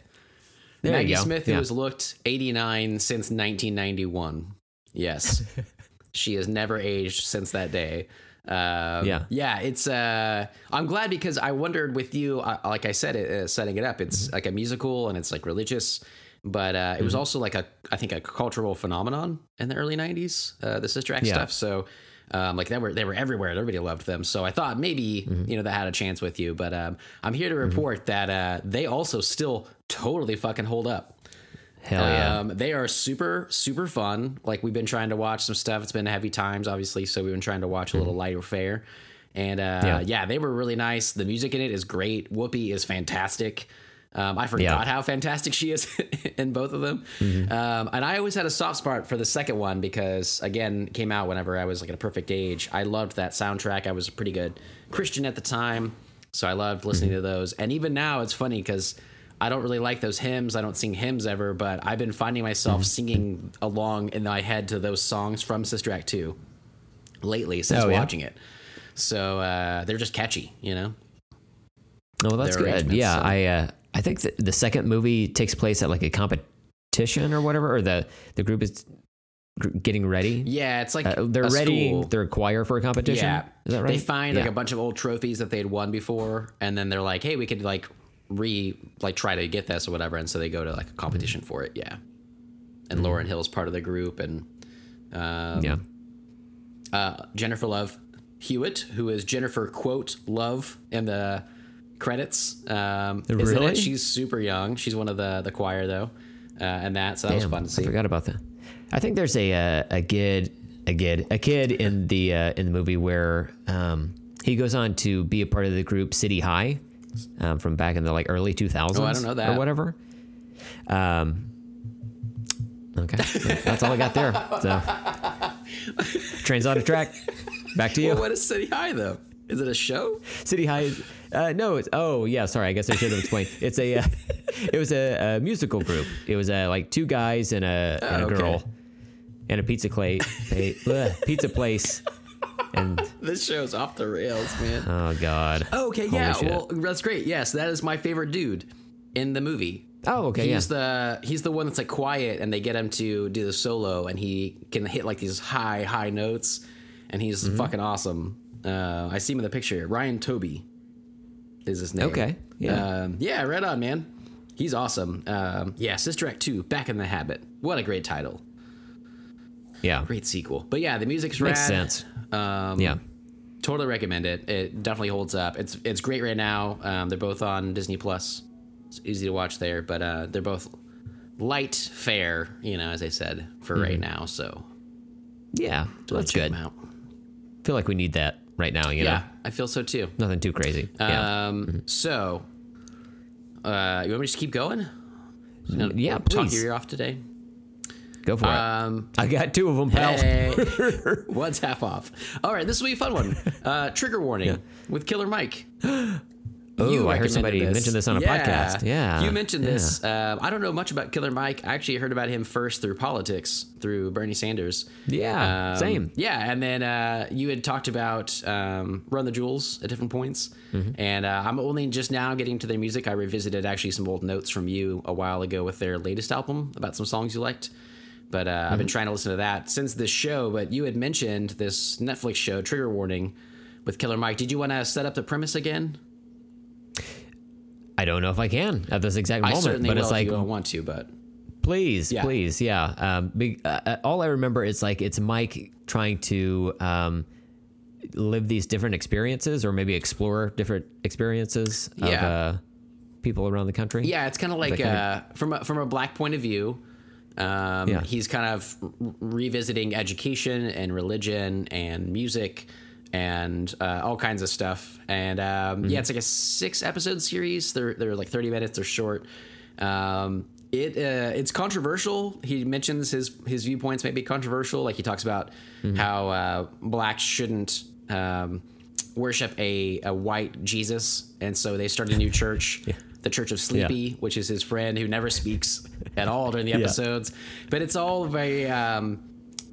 There Maggie. Smith, who Yeah. has looked 89 since 1991. Yes. (laughs) she has never aged since that day. Um, Yeah. Yeah. It's, uh, I'm glad because I wondered with you, uh, like I said, uh, setting it up, it's Mm-hmm. like a musical and it's like religious, but uh, it was also like a, I think, a cultural phenomenon in the early 90s, uh, the Sister Act Yeah. stuff. So, um, like they were they were everywhere. and Everybody loved them. So I thought maybe Mm-hmm. you know that had a chance with you. But um, I'm here to report that uh, they also still totally fucking hold up. Hell yeah. Um, they are super, super fun. Like we've been trying to watch some stuff. It's been heavy times, obviously, so we've been trying to watch a little lighter fare. And uh, yeah. Yeah. they were really nice. The music in it is great. Whoopi is fantastic. Um, I forgot Yeah. how fantastic she is (laughs) in both of them. Mm-hmm. Um, and I always had a soft spot for the second one because, again, it came out whenever I was like at a perfect age. I loved that soundtrack. I was a pretty good Christian at the time, so I loved listening Mm-hmm. to those. And even now, it's funny because I don't really like those hymns. I don't sing hymns ever, but I've been finding myself Mm-hmm. singing along in my head to those songs from Sister Act 2 lately since Oh, yeah? watching it. So uh, they're just catchy, you know? Oh, well, that's good. Yeah, so- I uh, I think th- the second movie takes place at like a competition or whatever, or the the group is getting ready. Yeah, it's like Uh, they're ready. school. their choir for a competition. Yeah, is that right? They find like a bunch of old trophies that they'd won before, and then they're like, "Hey, we could like re like try to get this or whatever," and so they go to like a competition for it. Yeah, and Lauryn Hill's part of the group, and um, yeah. uh, Jennifer Love Hewitt, who is Jennifer quote Love in the credits. Um, Really? She's super young. She's one of the the choir though, uh, and that so that was fun to see. I forgot about that. I think there's a uh, a kid a kid a kid in the uh, in the movie where um, he goes on to be a part of the group City High um, from back in the like early 2000s. Oh, I don't know that. or whatever. Um. Okay, that's all I got there. So, (laughs) trains on a track. Back to you. Well, what is City High though? Is it a show? City High. Is, uh, no, it's oh yeah. Sorry, I guess I should have explained. It's a uh, (laughs) it was a, a musical group. It was uh, like two guys and a, and a Oh, okay. girl and a pizza plate, a, bleh, pizza place, and This show's off the rails, man. oh god. Okay, Holy yeah, shit. well, that's great. Yes, that is my favorite dude in the movie. Oh okay, yeah. He's the he's the one that's like quiet, and they get him to do the solo, and he can hit like these high high notes, and he's Mm-hmm. fucking awesome. Uh, I see him in the picture. Ryan Toby is his name. Okay, yeah. um, yeah, right on, man. He's awesome. Um, yeah, Sister Act Two, Back in the Habit. What a great title. yeah. Great sequel. But yeah, the music's Makes rad. sense. Um, Yeah. totally recommend it. It definitely holds up. It's it's great right now. Um, they're both on Disney Plus. It's easy to watch there, but uh, they're both light fare, you know, as I said for right now. So Yeah. That's good. feel like we need that right now. You know. Yeah, know, I feel so too. nothing too crazy. yeah. Um, so uh, you want me to just keep going? yeah. Talk Please your ear off today. go for it. Um, I got two of them, pal. Hey, (laughs) one's half off. All right, this will be a fun one. Uh, trigger warning with Killer Mike. (gasps) (gasps) Oh, I heard somebody mention this on a podcast. Yeah. you mentioned yeah. this. Um, I don't know much about Killer Mike. I actually heard about him first through politics, through Bernie Sanders. Yeah, Um, same. Yeah, and then uh, you had talked about um, Run the Jewels at different points, Mm-hmm. and uh, I'm only just now getting to their music. I revisited actually some old notes from you a while ago with their latest album about some songs you liked. But uh, Mm-hmm. I've been trying to listen to that since this show. But you had mentioned this Netflix show, Trigger Warning, with Killer Mike. Did you want to set up the premise again? I don't know if I can at this exact I moment, certainly but will it's if like you don't want to. But Please, Yeah. please, yeah. Um, big, uh, uh, all I remember is like it's Mike trying to um, live these different experiences, or maybe explore different experiences of Yeah. uh, people around the country. Yeah, it's kind of like uh, from a, from a black point of view. Um, Yeah. He's kind of re- revisiting education and religion and music and uh, all kinds of stuff. And um, Mm-hmm. yeah, it's like a six episode series. They're they're like thirty minutes. They're short. Um, it uh, it's controversial. He mentions his his viewpoints may be controversial. Like he talks about Mm-hmm. how uh, blacks shouldn't. Um, worship a, a white Jesus, and so they start a new (laughs) church, the Church of Sleepy, which is his friend who never speaks at all during the (laughs) episodes. But it's all very, um,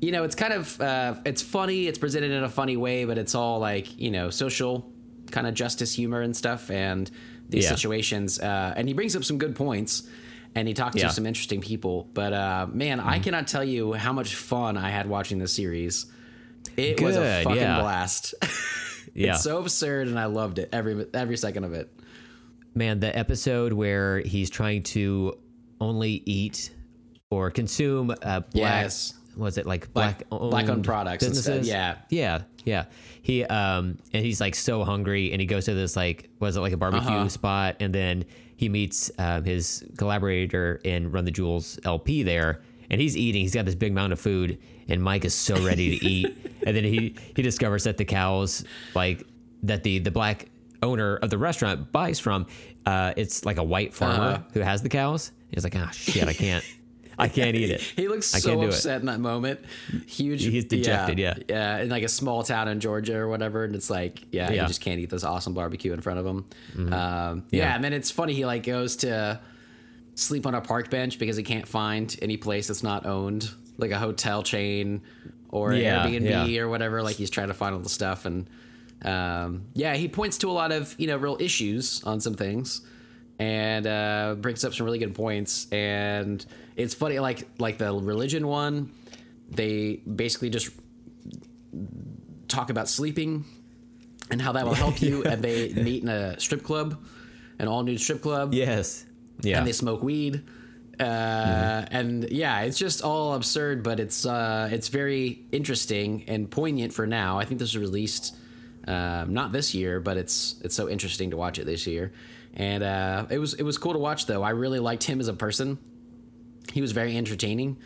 you know, it's kind of uh, it's funny. It's presented in a funny way, but it's all like you know social kind of justice humor and stuff, and these Yeah. situations. Uh, and he brings up some good points. And he talks Yeah. to some interesting people, but uh, man, I cannot tell you how much fun I had watching this series. It was a fucking yeah. blast. (laughs) yeah. It's so absurd, and I loved it every every second of it. Man, the episode where he's trying to only eat or consume uh, black Yes. Was it like Black- black black-owned products businesses? yeah. yeah, yeah. He um and he's like so hungry, and he goes to this like was it like a barbecue Uh-huh. spot, and then he meets um, his collaborator in Run the Jewels El-P there, and he's eating. He's got this big mound of food, and Mike is so ready to eat, (laughs) and then he he discovers that the cows like that the the black owner of the restaurant buys from, uh, it's like a white farmer Uh-huh. who has the cows. He's like, ah, shit, I can't, (laughs) I can't eat it. (laughs) He looks I so can't do it. upset in that moment. Huge. He's dejected, yeah. Yeah, in like a small town in Georgia or whatever, and it's like, yeah, Yeah. Mm-hmm. just can't eat this awesome barbecue in front of him. Um, yeah. Yeah. and then it's funny. He like goes to sleep on a park bench because he can't find any place that's not owned, like a hotel chain or Yeah, Airbnb yeah. or whatever. Like he's trying to find all the stuff, and um, yeah, he points to a lot of you know real issues on some things and uh, brings up some really good points. And it's funny, like like the religion one, they basically just talk about sleeping and how that will help you. and they (laughs) meet in a strip club, an all nude strip club, Yes, yeah, and they smoke weed. Uh, and yeah, it's just all absurd, but it's uh, it's very interesting and poignant for now. I think this was released um, not this year, but it's it's so interesting to watch it this year. And uh, it was it was cool to watch though. I really liked him as a person. He was very entertaining,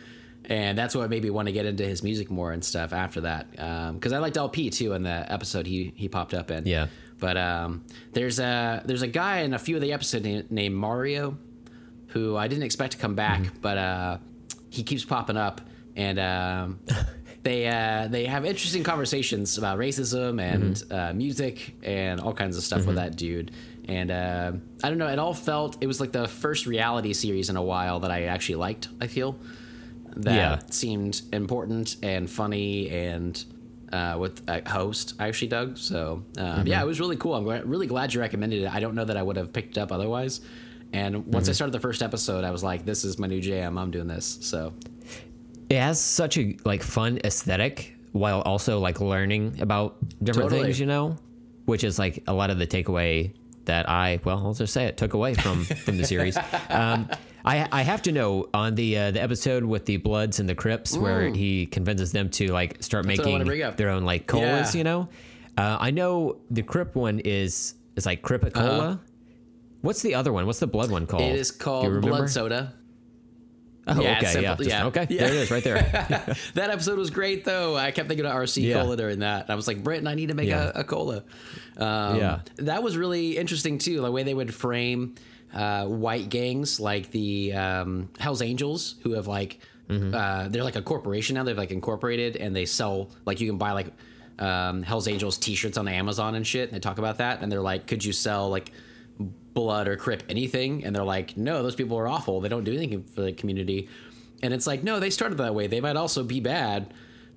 and that's what made me want to get into his music more and stuff after that. Because I liked El-P too in the episode he he popped up in. Yeah. But um, there's a there's a guy in a few of the episodes named, named Mario, who I didn't expect to come back, Mm-hmm. but uh, he keeps popping up, and um, (laughs) they uh, they have interesting conversations about racism and Mm-hmm. uh, music and all kinds of stuff with that dude. And uh, I don't know, it all felt it was like the first reality series in a while that I actually liked. I feel that Yeah. seemed important and funny and uh, with a host I actually dug. So um, Mm-hmm. yeah, it was really cool. I'm really glad you recommended it. I don't know that I would have picked it up otherwise. And once Mm-hmm. I started the first episode, I was like, "This is my new jam. I'm doing this." So it has such a like fun aesthetic while also like learning about different Totally. things, you know, which is like a lot of the takeaway that I well, I'll just say it took away from from the series. Um, I I have to know on the uh, the episode with the Bloods and the Crips where he convinces them to like start what making their own like colas, Yeah. you know. Uh, I know the Crip one is is like Cripa Cola. What's the other one? What's the blood one called? Uh-huh. it is called? Blood Soda. Oh, Yeah, okay, simple- yeah, just- yeah. okay. Yeah. There it is, right there. (laughs) that episode was great though. I kept thinking of RC Yeah. cola during that. And I was like, Britton, I need to make a, a cola. Um, Yeah. that was really interesting too. The way they would frame uh, white gangs like the um, Hell's Angels, who have like Mm-hmm. uh, they're like a corporation now. They've like incorporated and they sell like you can buy like um, Hell's Angels T-shirts on Amazon and shit. And they talk about that and they're like, could you sell like blood or crip anything and they're like no those people are awful they don't do anything for the community and it's like no they started that way they might also be bad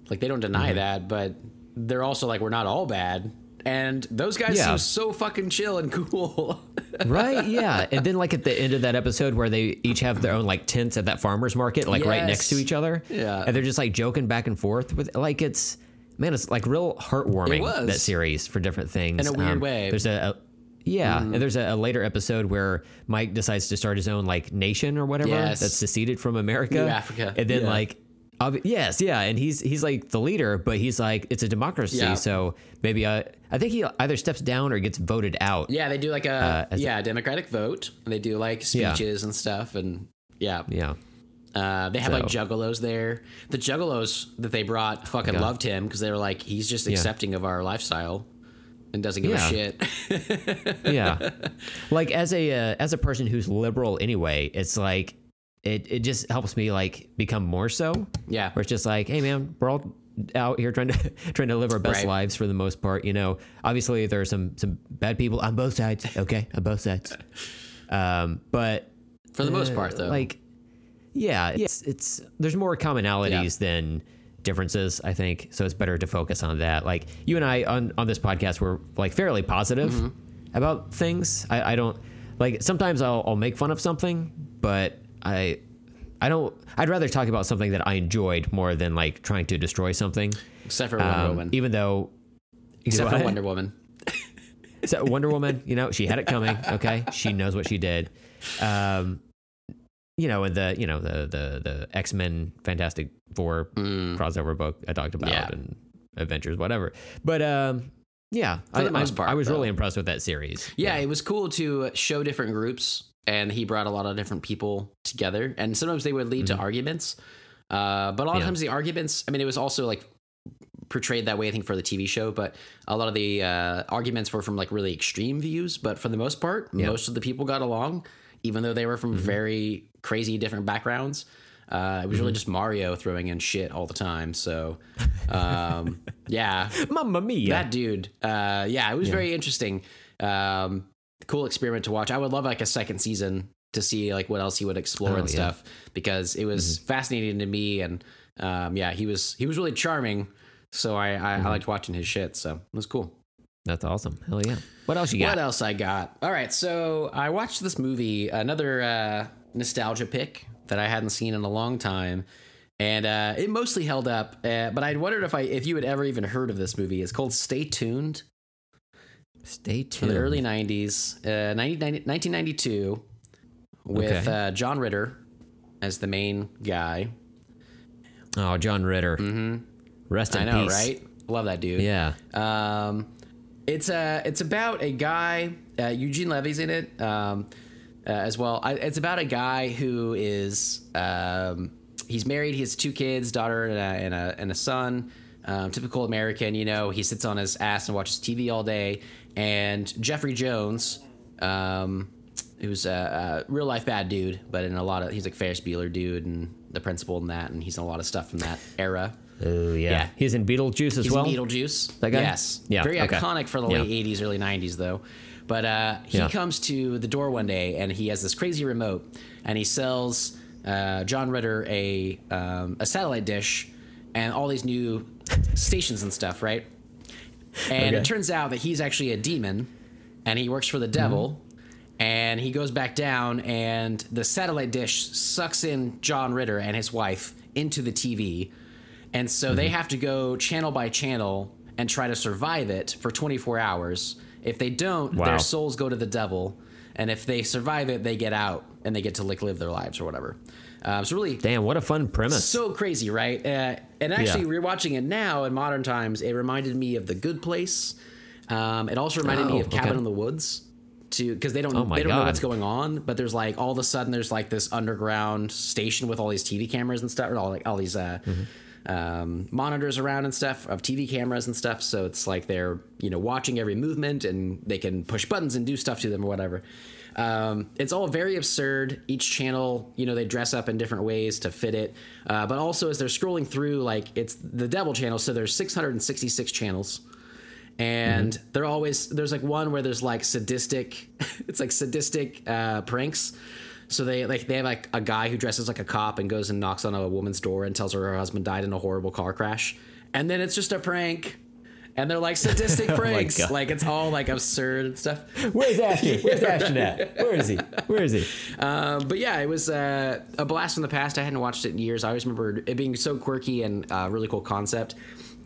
like they don't deny Mm-hmm. that but they're also like we're not all bad and those guys Yeah. seem so fucking chill and (laughs) cool right yeah and then like at the end of that episode where they each have their own like tents at that farmers market like right next to each other Yeah. and they're just like joking back and forth with like it's man it's like real heartwarming It was. that series for different things Um, In a weird way. Mm-hmm. there's a, a yeah and there's a, a later episode where mike decides to start his own like nation or whatever Yes. that's seceded from america New Africa. and then Yeah. like yes yeah and he's he's like the leader but he's like it's a democracy Yeah. so maybe uh, i think he either steps down or gets voted out yeah they do like a Uh, as a- yeah democratic vote and they do like Yeah. speeches and stuff and yeah yeah Uh, they have like juggalos there. The juggalos that they brought fucking God. loved him because they were like, he's just accepting of our lifestyle and doesn't give Yeah. a shit. (laughs) yeah like as a uh, as a person who's liberal anyway it's like it, it just helps me like become more so yeah. where it's just like hey man we're all out here trying to (laughs) trying to live our best Right. lives for the most part you know obviously there are some some bad people on both sides okay on both sides um but For the most uh, part, though. like yeah it's it's there's more commonalities than differences i think so it's better to focus on that like you and i on on this podcast we're like fairly positive Mm-hmm. about things i i don't like sometimes i'll i'll make fun of something but i i don't i'd rather talk about something that i enjoyed more than like trying to destroy something except for Wonder um, Woman. even though except for what? Wonder Woman. (laughs) so Wonder Woman, you know, she had it coming. Okay, she knows what she did. Um, you know, the you know the the the X Men Fantastic Four crossover book I talked about Mm. Yeah. and Adventures, whatever. But um, yeah, For I, the most I- part, I was though. really impressed with that series. Yeah, it was cool to show different groups, and he brought a lot of different people together. And sometimes they would lead to arguments, uh, but a lot of Mm-hmm. Times the arguments. I mean, it was also like portrayed that way. I think for the TV show, but a lot of the uh, arguments were from like really extreme views. But for the most part, Yeah. Mm-hmm. most of the people got along, even though they were from very crazy different backgrounds. Uh, it was Mm-hmm. really just Mario throwing in shit all the time. So, um, (laughs) yeah, Mamma mia! that dude uh yeah it was very interesting um cool experiment to watch i would love like a second season to see like what else he would explore Oh, and yeah. stuff because it was fascinating to me and um yeah he was he was really charming so i i, I liked watching his shit so it was cool That's awesome. Hell yeah! What else you got? what else i got all right so i watched this movie another uh nostalgia pick that i hadn't seen in a long time and uh, it mostly held up, uh, but I wondered if I if you had ever even heard of this movie. It's called Stay Tuned. Stay from tuned. the early 90s, uh, 90, 1992, with Okay. uh, John Ritter as the main guy. oh, John Ritter. Mm-hmm. Rest in I know, peace. right? Love that dude. Yeah. Um, it's uh, it's about a guy. Uh, Eugene Levy's in it um, uh, as well. I, it's about a guy who is um, he's married. He has two kids, daughter and a and a, and a son. Um, typical American, you know. He sits on his ass and watches TV all day. And Jeffrey Jones, um, who's a, a real life bad dude, but in a lot of he's like Ferris Bueller dude and the principal in that, and he's in a lot of stuff from that era. Oh yeah. Yeah. He's in Beetlejuice as He's well. in Beetlejuice. That guy? Yes. Yeah, Very okay. iconic for the Yeah. late 80s, early 90s, though. But uh, he Yeah. comes to the door one day and he has this crazy remote and he sells uh, John Ritter a, um, a satellite dish and all these new stations and stuff, right? And Okay. it turns out that he's actually a demon and he works for the devil. And he goes back down, and the satellite dish sucks in John Ritter and his wife into the TV. And so they have to go channel by channel and try to survive it for 24 hours. If they don't, Wow. their souls go to the devil. And if they survive it, they get out and they get to like live their lives or whatever. Um, it's really Damn, what a fun premise. so crazy, right? Uh, and actually, Yeah. rewatching it now in modern times, it reminded me of The Good Place. Um, it also reminded me Oh, of Cabin okay. in the Woods, too, because they don't Oh they don't know what's going on, but there's like all of a sudden there's like this underground station with all these TV cameras and stuff, and all like all these uh, Mm-hmm. Um, monitors around and stuff of TV cameras and stuff. So it's like they're you know watching every movement and they can push buttons and do stuff to them or whatever. Um, it's all very absurd. Each channel, you know, they dress up in different ways to fit it. Uh, but also, as they're scrolling through, like it's the devil channel, so there's 666 channels, and they're always there's like one where there's like sadistic, (laughs) it's like sadistic uh, pranks. So they like they have like a guy who dresses like a cop and goes and knocks on a woman's door and tells her her husband died in a horrible car crash, and then it's just a prank. And they're like sadistic (laughs) pranks, God. like it's all like absurd and stuff. Where's Ashton? (laughs) Where's Ashton at? Where is he? Where is he? Um, but yeah, it was uh, a blast from the past. I hadn't watched it in years. I always remember it being so quirky and uh, really cool concept.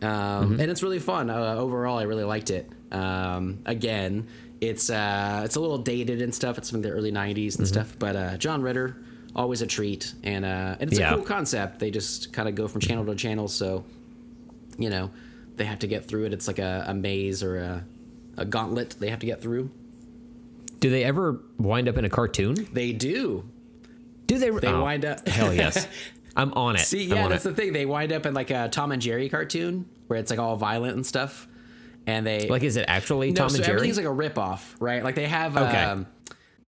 Um, And it's really fun. Uh, overall, I really liked it. Um, again, it's uh, it's a little dated and stuff. It's from the early '90s and stuff. But uh, John Ritter, always a treat, and uh, and it's Yeah. a cool concept. They just kind of go from channel to channel, so you know they have to get through it. It's like a, a maze or a, a gauntlet they have to get through. Do they ever wind up in a cartoon? They do. Do they? They oh, wind up. Hell yes. (laughs) I'm on it. See, yeah, that's it. the thing. They wind up in like a Tom and Jerry cartoon where it's like all violent and stuff, and they Like, is it actually no, Tom so and Jerry? everything's like a rip off, right? Like they have, Okay. um,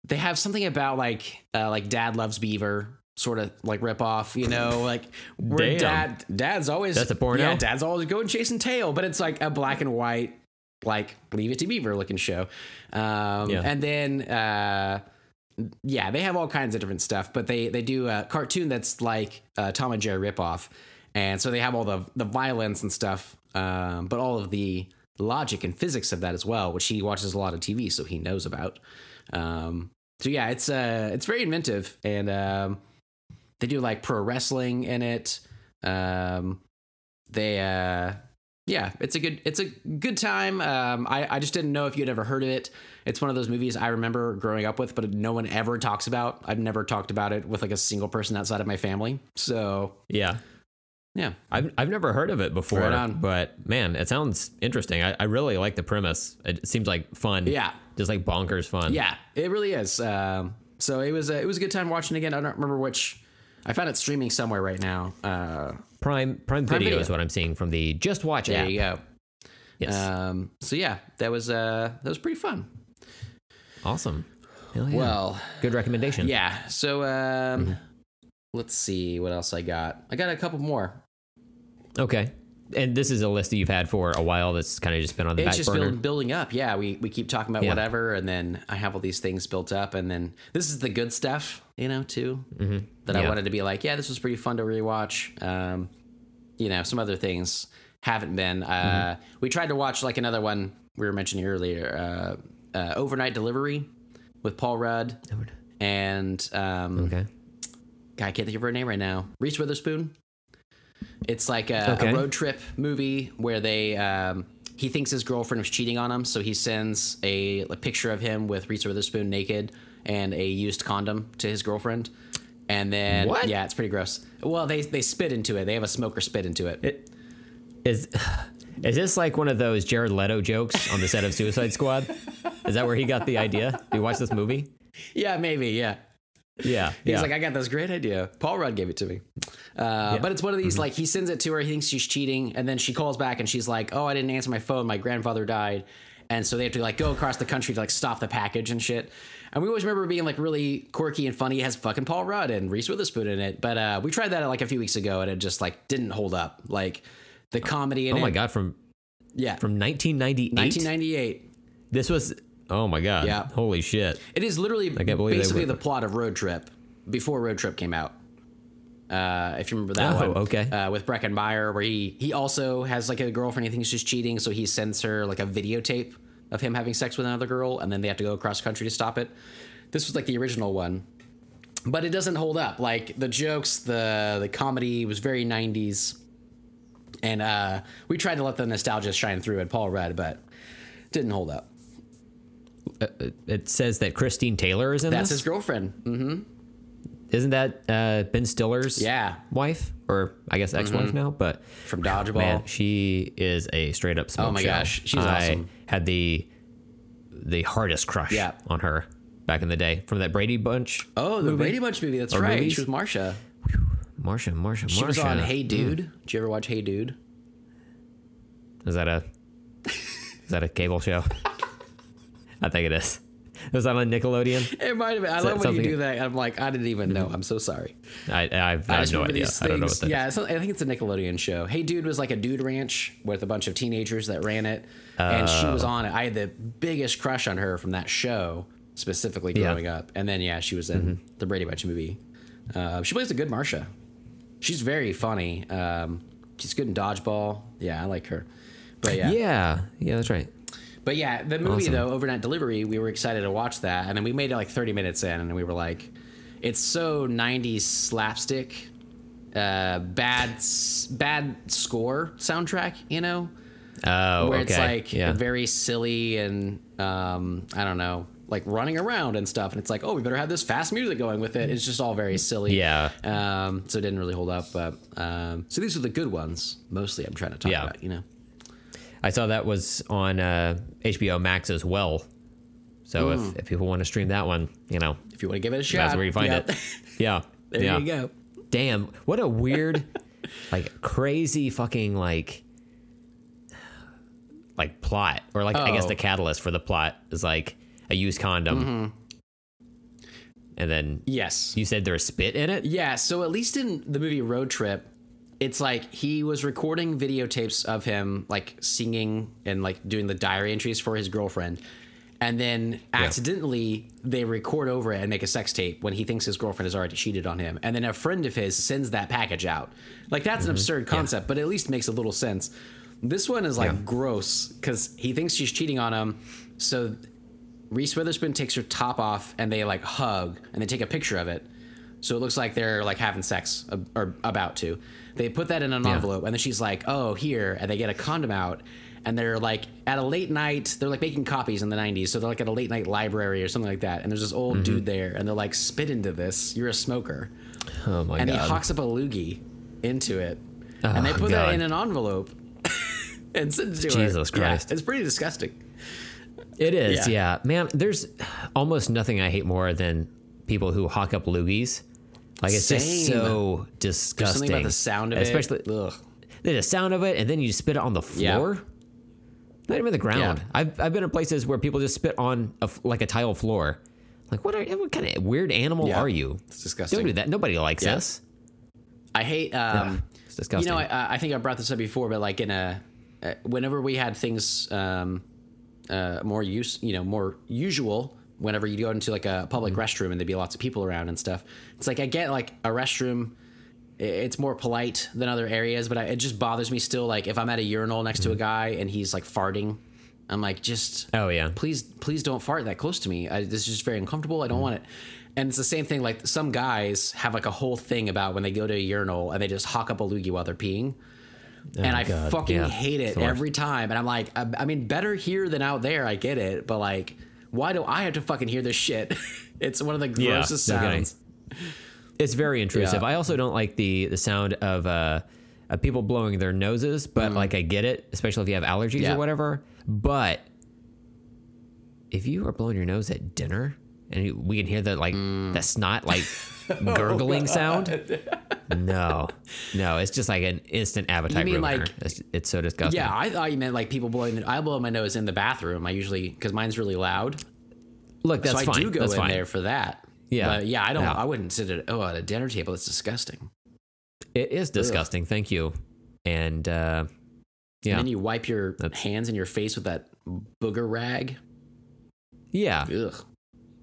they have something about like uh, like Dad loves Beaver, sort of like rip off, you know, (laughs) like where. Dad Dad's always That's a porno? Yeah, Dad's always going chasing tail, but it's like a black and white. Like Leave It to Beaver looking show, um, Yeah. and then uh, yeah, they have all kinds of different stuff, but they they do a cartoon that's like a Tom and Jerry ripoff, and so they have all the the violence and stuff, um, but all of the logic and physics of that as well, which he watches a lot of TV, so he knows about. Um, so yeah, it's uh it's very inventive, and um, they do like pro wrestling in it. Um, they uh yeah, it's a good it's a good time. Um, I I just didn't know if you'd ever heard of it. It's one of those movies I remember growing up with, but no one ever talks about. I've never talked about it with like a single person outside of my family. So Yeah. Yeah, I've, I've never heard of it before, Right on. but man, it sounds interesting. I, I really like the premise. It seems like fun. Yeah. Just like bonkers fun. yeah, it really is. Um, so it was a, it was a good time watching again. I don't remember which. I found it streaming somewhere right now. Uh, Prime Prime, Prime Video, Video. is what I'm seeing from the Just Watch there app. you go. Yes. Um, so yeah, that was uh, that was pretty fun. awesome. Yeah. Well, good recommendation. yeah. So um, let's see what else I got. I got a couple more. Okay. And this is a list that you've had for a while that's kind of just been on the It's back just burner. build, building up. Yeah, we, we keep talking about Yeah. whatever, and then I have all these things built up, and then this is the good stuff, you know, too. Mm-hmm. That I wanted to be like, yeah, this was pretty fun to rewatch. Um, you know, some other things haven't been. Uh, Mm-hmm. We tried to watch like another one we were mentioning earlier, uh, uh, overnight delivery with Paul Rudd and um, Okay. God, I can't think of her name right now. Reese Witherspoon. It's like a, Okay. a road trip movie where they um, he thinks his girlfriend was cheating on him, so he sends a, a picture of him with Reese Witherspoon naked and a used condom to his girlfriend. And then What? yeah, it's pretty gross. Well, they they spit into it. They have a smoker spit into it. It, is is this like one of those Jared Leto jokes on the set of Suicide Squad? Is that where he got the idea? Did you watch this movie? (laughs) yeah, maybe. Yeah. Yeah. (laughs) He's yeah. like, I got this great idea. Paul Rudd gave it to me. Uh, But it's one of these, Mm-hmm. like, he sends it to her. He thinks she's cheating. And then she calls back and she's like, Oh, I didn't answer my phone. My grandfather died. And so they have to, like, go across the country to, like, stop the package and shit. And we always remember being, like, really quirky and funny. It has fucking Paul Rudd and Reese Witherspoon in it. But uh, we tried that, like, a few weeks ago and it just, like, didn't hold up. Like, the comedy in oh it. my god, from Yeah. from 1998. 1998. This was oh my god. Yeah. Holy shit. It is literally can't believe they basically the plot of Road Trip before Road Trip came out. Uh, if you remember that Oh, one, okay. uh, with Breckin Meyer, where he he also has like a girlfriend he thinks she's cheating, so he sends her like a videotape of him having sex with another girl, and then they have to go across country to stop it. This was like the original one, but it doesn't hold up. Like the jokes, the the comedy was very '90s, and uh, we tried to let the nostalgia shine through at Paul Rudd, but didn't hold up. It says that Christine Taylor is in there. That's this. his girlfriend. Mm, Isn't that uh, Ben Stiller's Yeah. wife or I guess ex-wife now? But From Dodgeball. man, she is a straight up smoke Oh my show. gosh, she's I awesome. Had the the hardest crush Yeah. on her back in the day from that Brady Bunch. Oh, the Brady Bunch movie. That's Or right. movies? She was Marsha. Marsha, Marsha, Marsha. She was on Hey Dude. Did you ever watch Hey Dude? Is that a is that a cable show? (laughs) I think it is. (laughs) Was that on Nickelodeon? It might have been. I that love when you do that. I'm like, I didn't even know. I'm so sorry. I I, I have no idea. I don't know what that is. yeah, it's, I think it's a Nickelodeon show. Hey Dude was like a dude ranch with a bunch of teenagers that ran it, and she was on it. I had the biggest crush on her from that show, specifically Yeah. growing up. And then yeah, she was in the Brady Bunch movie. Uh, she plays a good Marsha. She's very funny. Um, she's good in dodgeball. Yeah, I like her. But yeah, Yeah, yeah, that's right. But yeah, the movie Awesome. though, Overnight Delivery, we were excited to watch that, and then we made it like 30 minutes in, and we were like, it's so 90s slapstick, uh, bad, bad score soundtrack, you know, Oh, where okay. it's like yeah. very silly and um, I don't know, like running around and stuff, and it's like, oh, we better have this fast music going with it. It's just all very silly. Yeah. Um, so it didn't really hold up, but um, so these are the good ones. Mostly, I'm trying to talk Yeah. about, you know. I saw that was on uh, HBO Max as well. So Hmm. if, if people want to stream that one, you know, If you want to give it a shot, that's where you find it. Yeah. (laughs) there yeah. you go. Damn, what a weird, (laughs) like crazy fucking like, like plot, or like I guess Oh. the catalyst for the plot is like a used condom, and then Yes. you said there's spit in it. Yeah, so at least in the movie Road Trip, it's like he was recording videotapes of him like singing and like doing the diary entries for his girlfriend. And then accidentally they record over it and make a sex tape when he thinks his girlfriend has already cheated on him. And then a friend of his sends that package out. Like that's an mm-hmm. absurd concept, but at least makes a little sense. This one is like Yeah. gross because he thinks she's cheating on him. So Reese Witherspoon takes her top off and they like hug and they take a picture of it. So it looks like they're like having sex or about to. They put that in an Yeah. envelope, and then she's like, "Oh, here," and they get a condom out. And they're like at a late night. They're like making copies in the '90s, so they're like at a late night library or something like that. And there's this old Mm-hmm. dude there, and they're like, "Spit into this. You're a smoker." Oh my and god. he hawks up a loogie into it, and they Oh, put God. that in an envelope (laughs) and send it to her. Jesus Yeah, Christ. it's pretty disgusting. It is, Yeah. yeah. Man, there's almost nothing I hate more than people who hawk up loogies. Like it's just Same. so There's disgusting. something about the sound of it. Especially it. Ugh. the sound of it, and then you spit it on the Yeah. floor. Not even the ground. Yeah. I've, I've been in places where people just spit on a like a tile floor. Like what? Are, what kind of weird animal Yeah. are you? It's disgusting. Don't do that. Nobody likes Yeah. this. I hate. Um, It's disgusting. You know, I, I think I brought this up before, but like in a, uh, whenever we had things um, uh, more use, you know, more usual. Whenever you go into like a public Mm-hmm. restroom and there'd be lots of people around and stuff, it's like I get like a restroom. It's more polite than other areas, but I, it just bothers me still. Like if I'm at a urinal next to a guy and he's like farting, I'm like, just Mm-hmm. oh yeah. please please don't fart that close to me I, this is just very uncomfortable i Mm-hmm. don't want it and it's the same thing like some guys have like a whole thing about when they go to a urinal and they just hawk up a loogie while they're peeing and i Oh, God, fucking yeah. hate it every time and i'm like I, I mean better here than out there i get it but like why do i have to fucking hear this shit (laughs) it's one of the Yeah, grossest no kidding. sounds It's very intrusive. Yeah. I also don't like the the sound of uh of people blowing their noses, but like I get it, especially if you have allergies Mm. Yeah. or whatever. But if you are blowing your nose at dinner and we can hear the like Mm. the snot like (laughs) Oh, gurgling sound, (laughs) no, no, it's just like an instant appetite mean, ruiner. like- it's, it's so disgusting. yeah i thought you meant like people blowing The, i blow my nose in the bathroom i usually because mine's really loud look, that's so I fine. do go that's in fine. there for that. Yeah. but yeah, I don't. Yeah. I wouldn't sit at oh at a dinner table. It's disgusting. It is disgusting. Thank you. And uh, yeah, And then you wipe your That's- hands and your face with that booger rag. yeah, Ugh.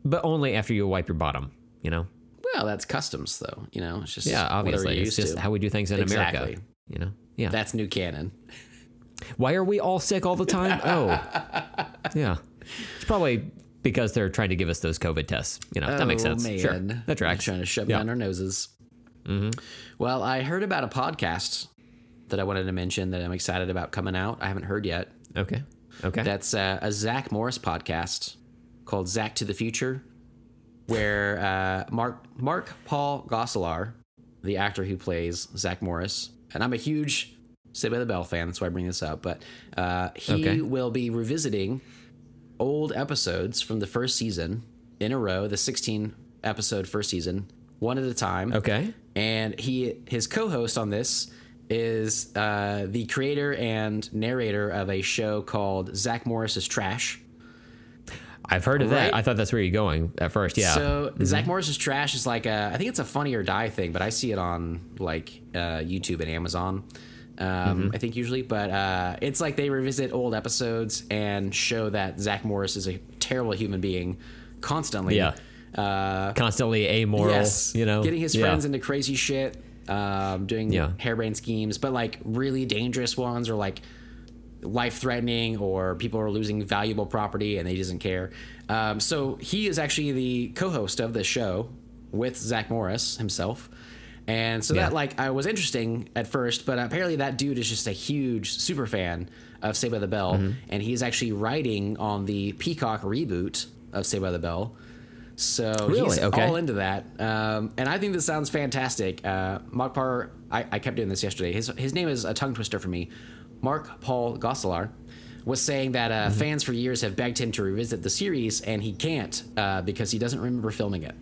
But only after you wipe your bottom. You know. Well, that's customs though. You know, it's just Yeah, obviously. It's just to. how we do things in America. You know? Yeah. That's new canon. Why are we all sick all the time? (laughs) Oh. yeah. It's probably because they're trying to give us those COVID tests. You know, that makes Oh, sense. Sure. man. That tracks. Trying to shove Yeah. down our noses. Mm-hmm. Well, I heard about a podcast that I wanted to mention that I'm excited about coming out. I haven't heard yet. Okay. Okay. That's uh, a Zack Morris podcast called Zack to the Future, where uh, Mark Mark Paul Gosselaar, the actor who plays Zack Morris, and I'm a huge Saved by the Bell fan, that's why I bring this up. But uh, he Okay. will be revisiting old episodes from the first season in a row, the 16 episode first season, one at a time okay. and he his co-host on this is uh, the creator and narrator of a show called Zack Morris's Trash. I've heard of that. I thought that's where you're going at first. Yeah. So Zack Morris's Trash is like a, I think it's a Funny or Die thing, but I see it on like uh, YouTube and Amazon. Um, Mm-hmm. I think usually, but uh, it's like they revisit old episodes and show that Zack Morris is a terrible human being constantly. Yeah. Uh, Constantly amoral. yes, You know, getting his Yeah. friends into crazy shit, um, doing Yeah. harebrained schemes, but like really dangerous ones or like life threatening or people are losing valuable property and he doesn't care. Um, so he is actually the co-host of this show with Zack Morris himself. And so Yeah. that like I was interesting at first, but apparently that dude is just a huge super fan of Saved by the Bell, Mm-hmm. and he's actually writing on the Peacock reboot of Saved by the Bell. So he's Okay. all into that, um, and I think this sounds fantastic. Uh, Mark Parr, I, I kept doing this yesterday. His his name is a tongue twister for me. Mark Paul Gosselaar was saying that uh, Mm-hmm. fans for years have begged him to revisit the series, and he can't uh, because he doesn't remember filming it.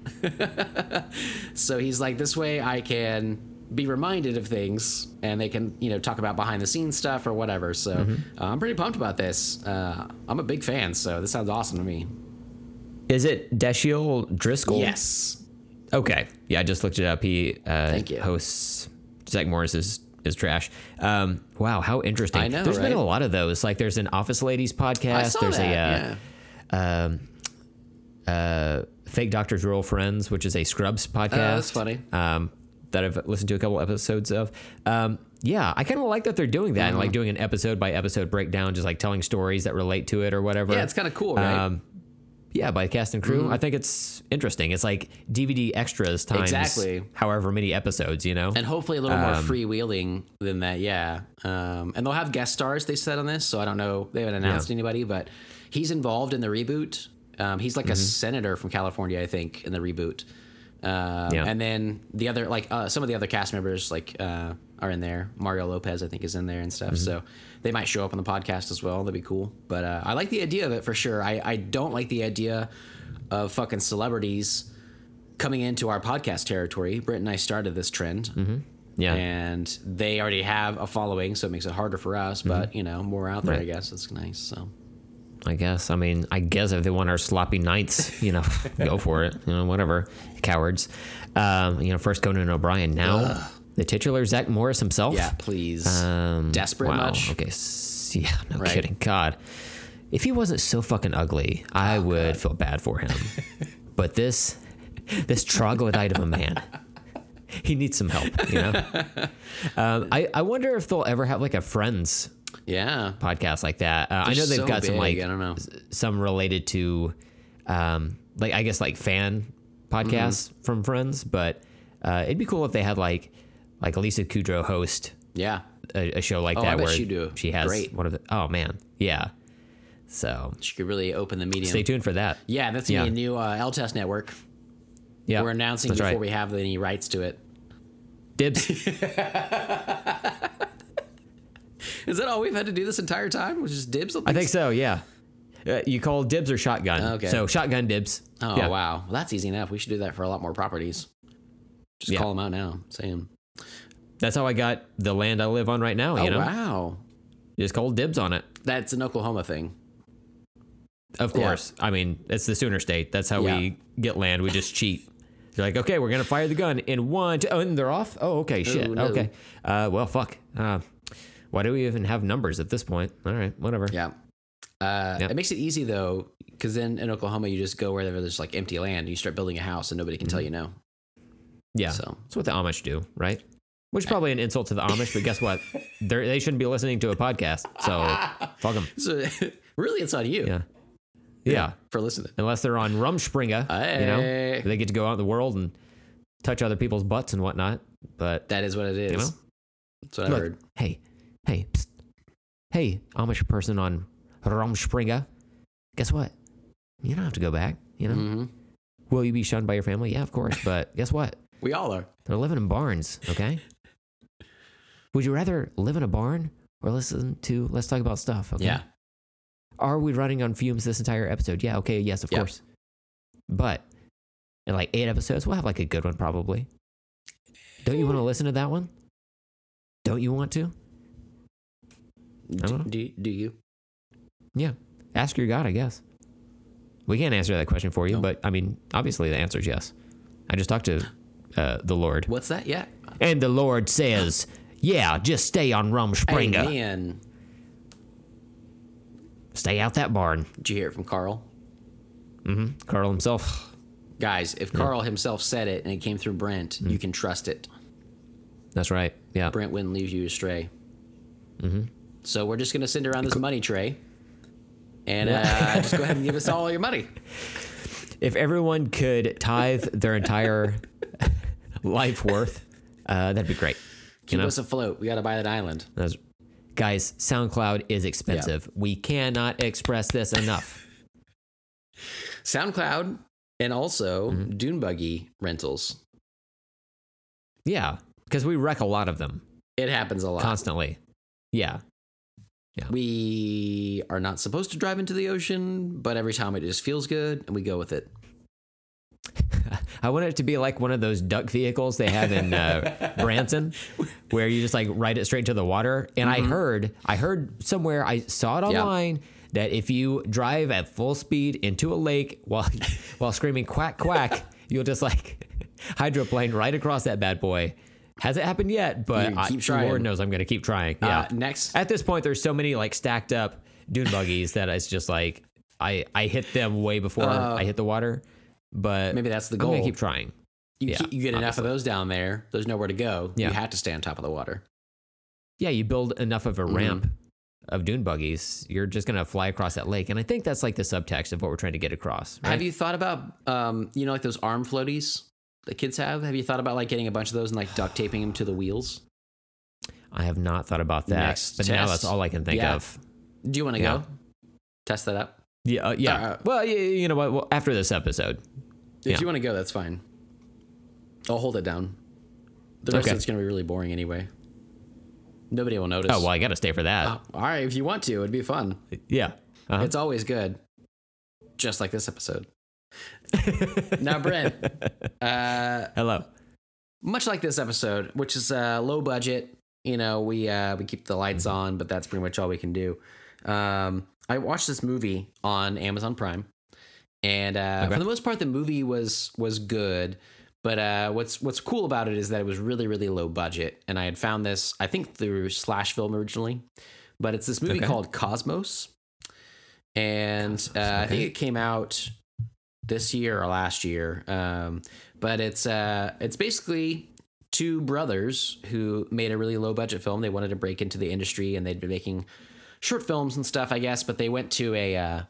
(laughs) so he's like, this way I can be reminded of things, and they can you know talk about behind the scenes stuff or whatever. So Mm-hmm. uh, I'm pretty pumped about this. Uh, I'm a big fan, so this sounds awesome to me. Is it Dashiell Driscoll? Yes. Okay. Yeah, I just looked it up. He uh, hosts Zack Morris is trash. Um, wow, how interesting. I know, There's been a lot of those. Like there's an Office Ladies podcast. There's that. a uh, yeah. um, uh, Fake Doctors Real Friends, which is a Scrubs podcast. Oh, that's funny. Um, that I've listened to a couple episodes of. Um, yeah, I kind of like that they're doing that and like Mm-hmm. doing an episode by episode breakdown, just like telling stories that relate to it or whatever. Yeah, it's kind of cool, right? Um, Yeah, by cast and crew. I think it's interesting. It's like DVD extras times Exactly. however many episodes, you know? and hopefully a little more Um, freewheeling than that. Yeah, um, and they'll have guest stars. They said on this, so I don't know. They haven't announced anybody, but he's involved in the reboot. Um, he's like a senator from California, I think, in the reboot. Um, Yeah. And then the other, like uh, some of the other cast members, like uh, are in there. Mario Lopez, I think, is in there and stuff. So they might show up on the podcast as well. That'd be cool. But uh, I like the idea of it for sure. I, I don't like the idea of fucking celebrities coming into our podcast territory. Britt and I started this trend yeah. and they already have a following, so it makes it harder for us. But you know, more out there, I guess it's nice. So I guess. I mean, I guess if they want our sloppy nights, you know, (laughs) go for it. You know, whatever. Cowards. Um, you know, first Conan O'Brien. Now the titular Zack Morris himself. yeah, please. Um, Desperate wow. much? Okay. Yeah, no Right. kidding. God. If he wasn't so fucking ugly, Oh, I would feel bad for him. (laughs) but this this troglodyte of a man, he needs some help, you know? (laughs) um, I, I wonder if they'll ever have like a friends yeah, podcast like that. Uh, I know they've so got some like I don't know. some related to um like I guess like fan podcasts Mm-hmm. from friends, but uh, it'd be cool if they had like like Lisa Kudrow host yeah. a, a show like Oh, that where she'd do she has great. one of the oh man yeah so She could really open the medium. stay tuned for that Yeah, that's gonna Yeah. be a new uh, LTAS network. yeah We're announcing before right. we have any rights to it. dibs (laughs) Is that all we've had to do this entire time? Which is dibs? I think so yeah uh, you call dibs or shotgun Okay. so shotgun dibs Oh yeah. wow, well, that's easy enough. We should do that for a lot more properties. Just Yeah. call them out now. Say them. that's how I got the land I live on right now you oh know wow, just called dibs on it that's an Oklahoma thing. Of course. I mean, it's the Sooner State. That's how Yeah. we get land. We just cheat. They're like, okay, we're gonna fire the gun in one, two, oh, and they're off. Oh, okay, shit. no. Okay. Uh, well, fuck. Uh, why do we even have numbers at this point? All right, whatever. Yeah. Uh. It makes it easy though, because then in Oklahoma you just go wherever there's like empty land. And you start building a house, and nobody can tell you no. Yeah. So That's what the Amish do, right? Which is probably an insult to the Amish, but guess what? (laughs) They're, they shouldn't be listening to a podcast. So (laughs) fuck them. So (laughs) really, it's on you Yeah. Yeah. for listening. Unless they're on Rumspringa, you know, they get to go out in the world and touch other people's butts and whatnot. But That is what it is. You know? That's what I heard. hey, hey, psst. hey, Amish person on Rumspringa. Guess what? You don't have to go back. You know, hmm will you be shunned by your family? Yeah, of course. But (laughs) guess what? We all are. They're living in barns. Okay. (laughs) Would you rather live in a barn or listen to Let's Talk About Stuff? Okay? Yeah. Are we running on fumes this entire episode? Yeah. Okay. Yes, of course. But in like eight episodes, we'll have like a good one probably. Don't you want to listen to that one? Don't you want to? D- don't do, do you? Yeah. Ask your God, I guess. We can't answer that question for you, No. but I mean, obviously the answer is yes. I just talked to uh, the Lord. What's that? Yeah. And the Lord says, yeah, just stay on Rumspringa. Amen. Stay out that barn. Did you hear it from Carl? Mm hmm Carl himself. Guys, if Carl himself said it and it came through Brent, Mm. you can trust it. That's right. Yeah. Brent wouldn't leave you astray. Mm-hmm. So we're just gonna send around this money tray, and uh, just go ahead and give us all your money. If everyone could tithe their entire life worth, uh, that'd be great. Keep You know? us afloat. We got to buy that island. That's- guys, SoundCloud is expensive. We cannot express this enough. SoundCloud and also Mm-hmm. Dune Buggy rentals. Yeah, because we wreck a lot of them It happens a lot. constantly. Yeah. We are not supposed to drive into the ocean, but every time it just feels good, and we go with it. (laughs) I want it to be like one of those duck vehicles they have in uh, (laughs) Branson, where you just like ride it straight into the water. And I heard, I heard somewhere, I saw it Mm-hmm. Yeah. online that if you drive at full speed into a lake while (laughs) while screaming quack quack, you'll just like hydroplane right across that bad boy. Hasn't happened yet, but I. Lord knows I'm going to keep trying. Yeah. Uh, next, At this point, there's so many like stacked up dune buggies that it's just like I I hit them way before Uh, I hit the water. But maybe that's the goal. I'm gonna keep trying. you, yeah, keep- you get enough of those down there. There's nowhere to go. Yeah. You have to stay on top of the water. Yeah, you build enough of a ramp of dune buggies, you're just gonna fly across that lake, and I think that's like the subtext of what we're trying to get across. Right? Have you thought about, um, you know, like those arm floaties that kids have? Have you thought about like getting a bunch of those and like duct taping them to the wheels? I have not thought about that, Next but now that's all I can think Yeah. of. Do you want to Yeah. go test that out? Yeah, uh, yeah. Uh, well, you, you know what? Well, after this episode, If Yeah. you want to go, that's fine. I'll hold it down. The rest Okay. of it's going to be really boring anyway. Nobody will notice. oh well, I got to stay for that. Oh, all right, if you want to, it'd be fun. Yeah. Uh-huh. It's always good. Just like this episode. Now, (laughs) Brent, uh, Hello. much like this episode, which is uh, low budget, you know, we uh, we keep the lights Mm-hmm. on, but that's pretty much all we can do. Um, I watched this movie on Amazon Prime, and uh, Okay. for the most part, the movie was was good. But uh, what's what's cool about it is that it was really really low budget, and I had found this I think through Slash Film originally, but it's this movie Okay. called Cosmos, and uh, I think it came out this year or last year. Um, but it's uh, it's basically two brothers who made a really low budget film. They wanted to break into the industry, and they'd been making short films and stuff, I guess. But they went to a uh,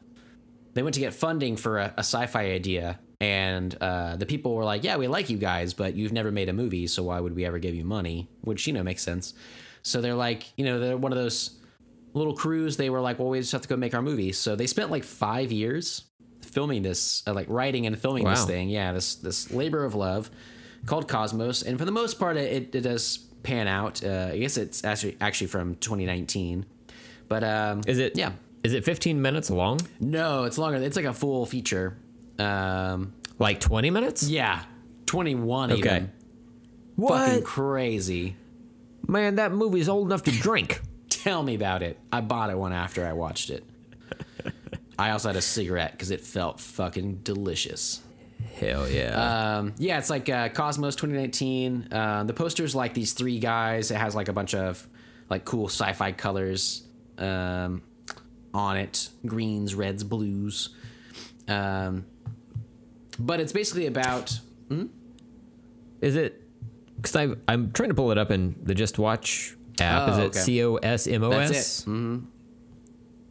they went to get funding for a, a sci-fi idea, and uh, the people were like, "Yeah, we like you guys, but you've never made a movie, so why would we ever give you money?" Which you know makes sense. So they're like, you know, they're one of those little crews. They were like, "Well, we just have to go make our movie." So they spent like five years filming this, uh, like writing and filming this thing. Yeah, this this labor of love called Cosmos, and for the most part, it, it does pan out. Uh, I guess it's actually actually from 2019, but um, Is it? Yeah, Is it 15 minutes long? no, it's longer. It's like a full feature. Um, Like 20 minutes? yeah, 21 Okay. even. Fucking crazy. Man, that movie's old enough to drink. (laughs) Tell me about it. I bought it one after I watched it. I also had a cigarette because it felt fucking delicious. Hell yeah. Um, yeah, it's like uh, Cosmos 2019. Uh, the poster's like these three guys. It has like a bunch of like cool sci-fi colors um, on it: greens, reds, blues. Um, but it's basically about Is it? Because I'm trying to pull it up in the JustWatch app. Oh, Is it C O S M O S? C O S M O that's S? it. Mhm.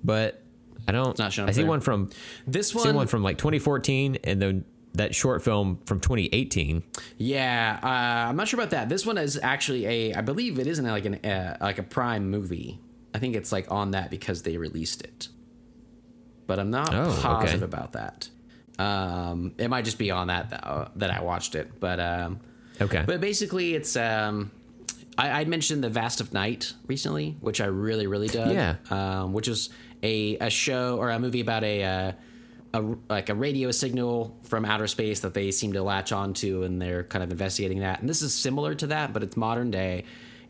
But I don't. not shown I see there. one from This I see one, one from like 2014, and then that short film from 2018. yeah, uh, I'm not sure about that. This one is actually a, I believe it isn't like an uh, like a Prime movie. I think it's like on that because they released it, but I'm not Oh, okay. positive about that. Um, it might just be on that uh, that I watched it, but um, Okay. but basically it's um, I, I mentioned the Vast of Night recently, which I really really dug. Yeah. um, which is a a show or a movie about a. Uh, a, like a radio signal from outer space that they seem to latch onto and they're kind of investigating that. And this is similar to that but it's modern day.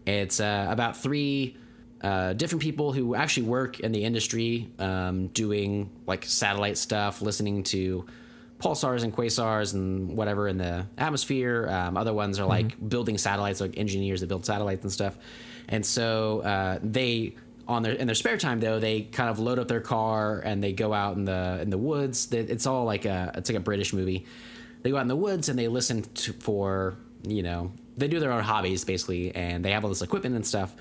It's uh, about three uh, different people who actually work in the industry um, doing like satellite stuff listening to pulsars and quasars and whatever in the atmosphere. Um, other ones are like building satellites like engineers that build satellites and stuff. And so uh, they on their in their spare time though they kind of load up their car and they go out in the in the woods. It's all like a it's like a british movie. They go out in the woods and they listen to for you know they do their own hobbies basically and they have all this equipment and stuff.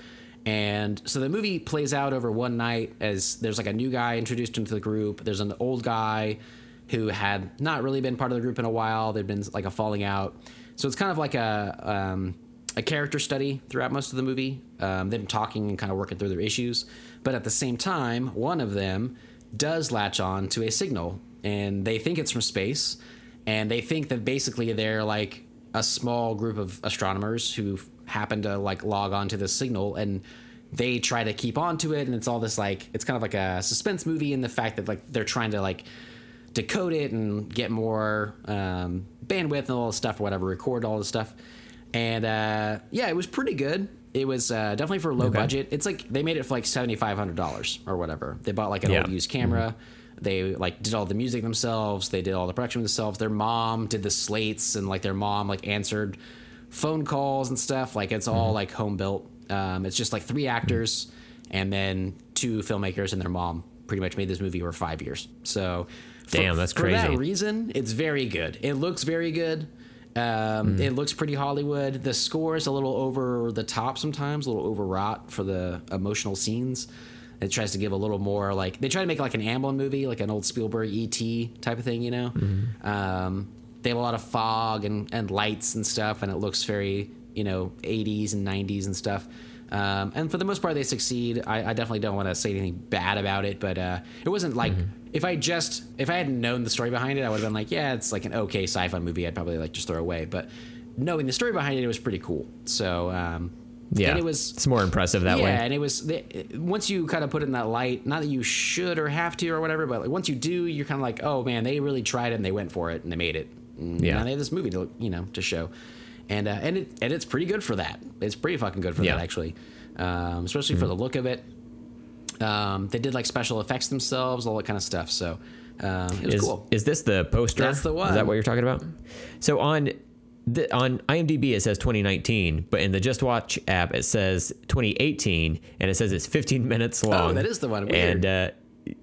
And so the movie plays out over one night as there's like a new guy introduced into the group. There's an old guy who had not really been part of the group in a while. There'd been like a falling out. So it's kind of like a um, a character study throughout most of the movie. Um, them talking and kind of working through their issues, but at the same time, one of them does latch on to a signal, and they think it's from space, and they think that basically they're like a small group of astronomers who happen to like log on to this signal and they try to keep on to it and it's all this like it's kind of like a suspense movie in the fact that like they're trying to like decode it and get more um, bandwidth and all this stuff or whatever, record all this stuff. And uh, yeah, it was pretty good. It was uh, definitely for a low Okay. budget. It's like they made it for like seventy five hundred dollars or whatever. They bought like an Yeah. old used camera. They like did all the music themselves. They did all the production themselves. Their mom did the slates and like their mom like answered phone calls and stuff. Like it's all like home built. Um, it's just like three actors and then two filmmakers and their mom pretty much made this movie over five years. So for- Damn, that's crazy. For that reason, it's very good. It looks very good. Um, It looks pretty Hollywood. The score is a little over the top sometimes, a little overwrought for the emotional scenes. It tries to give a little more like they try to make like an Amblin movie, like an old Spielberg ET type of thing, you know. Um, they have a lot of fog and, and lights and stuff, and it looks very you know 80s and 90s and stuff. Um, and for the most part, they succeed. I, I definitely don't want to say anything bad about it, but uh, it wasn't like if I just if I hadn't known the story behind it, I would have been like, yeah, it's like an okay sci-fi movie. I'd probably like just throw away. But knowing the story behind it, it was pretty cool. So um, Yeah, and it was It's more impressive that yeah, way. Yeah, and it was the, once you kind of put it in that light, not that you should or have to or whatever, but like once you do, you're kind of like, oh man, they really tried it and they went for it and they made it. And Yeah. now they have this movie to you know to show, and uh, and it and it's pretty good for that. It's pretty fucking good for Yeah. that actually, um, especially for the look of it. Um, they did like special effects themselves, all that kind of stuff. So um, it was is, cool. is this the poster? That's the Is one. that what you're talking about? So on the, on IMDb it says 2019, but in the JustWatch app it says 2018, and it says it's 15 minutes long. Oh, that is the one. Weird. And uh,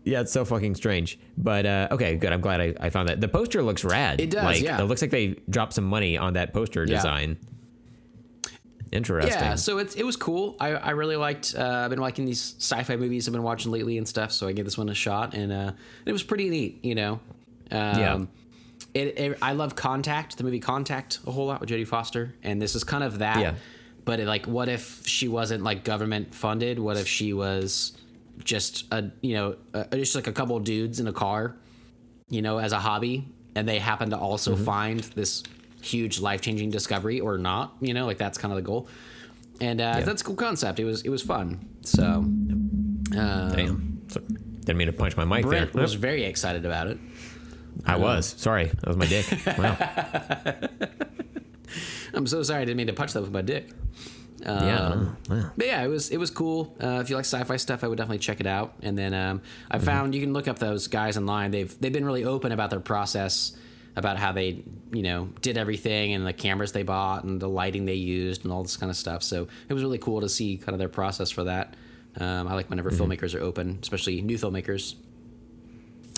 yeah, it's so fucking strange. But uh, okay, good. I'm glad I, I found that. The poster looks rad. It does, Like, yeah. It looks like they dropped some money on that poster Yeah. design. Interesting. Yeah, so it's it was cool. I, I really liked. Uh, I've been liking these sci-fi movies I've been watching lately and stuff. So I gave this one a shot, and uh, it was pretty neat. You know, um, Yeah. It, it, I love Contact, the movie Contact, a whole lot with Jodie Foster, and this is kind of that. Yeah. But it, like, what if she wasn't like government funded? What if she was just a you know uh just like a couple of dudes in a car, you know, as a hobby, and they happen to also Mm-hmm. find this huge life changing discovery or not? You know, like that's kind of the goal. And uh, that's a cool concept. It was it was fun. So um, Damn. So, didn't mean to punch my mic Brent there. was very excited about it. I was. Sorry. That was my dick. (laughs) Wow. I'm so sorry. I didn't mean to punch that with my dick. Yeah. Um, wow. But yeah, it was it was cool. Uh, if you like sci-fi stuff, I would definitely check it out. And then um, I Mm-hmm. found you can look up those guys online. They've they've been really open about their process, about how they you know did everything and the cameras they bought and the lighting they used and all this kind of stuff. So it was really cool to see kind of their process for that. Um, I like whenever Mm-hmm. filmmakers are open, especially new filmmakers,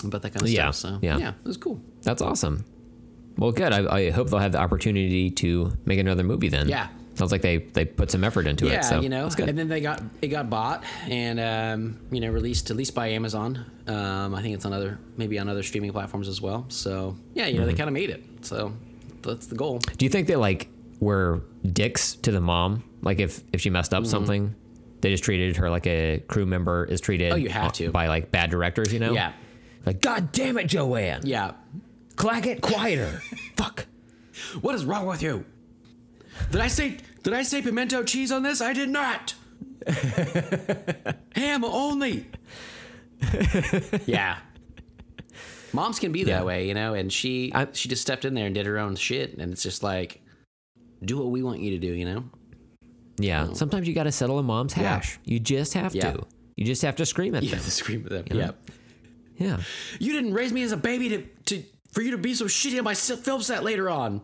about that kind of Yeah, stuff. So yeah. yeah, it was cool. That's awesome. Well, good. I, I hope they'll have the opportunity to make another movie then. Yeah. Sounds like they, they put some effort into yeah, it. So you know, and then they got it got bought and um, you know released at least by Amazon. Um, I think it's on other maybe on other streaming platforms as well. So yeah, you know Mm-hmm. they kind of made it. So that's the goal. Do you think they like were dicks to the mom? Like if if she messed up Mm-hmm. something, they just treated her like a crew member is treated. Oh, you have to. by like bad directors. You know. Yeah, Like God damn it, Joanne. yeah. Clack it quieter. (laughs) Fuck. What is wrong with you? Did I say did I say pimento cheese on this? I did not. (laughs) Ham only. yeah. Moms can be that Yeah. way, you know, and she I- she just stepped in there and did her own shit, and it's just like, do what we want you to do, you know. Yeah. Um, Sometimes you got to settle a mom's hash. You just have Yeah. to. You just have to scream at You them. have to scream at them. Yeah. Yeah. You didn't raise me as a baby to, to for you to be so shitty on my film set later on.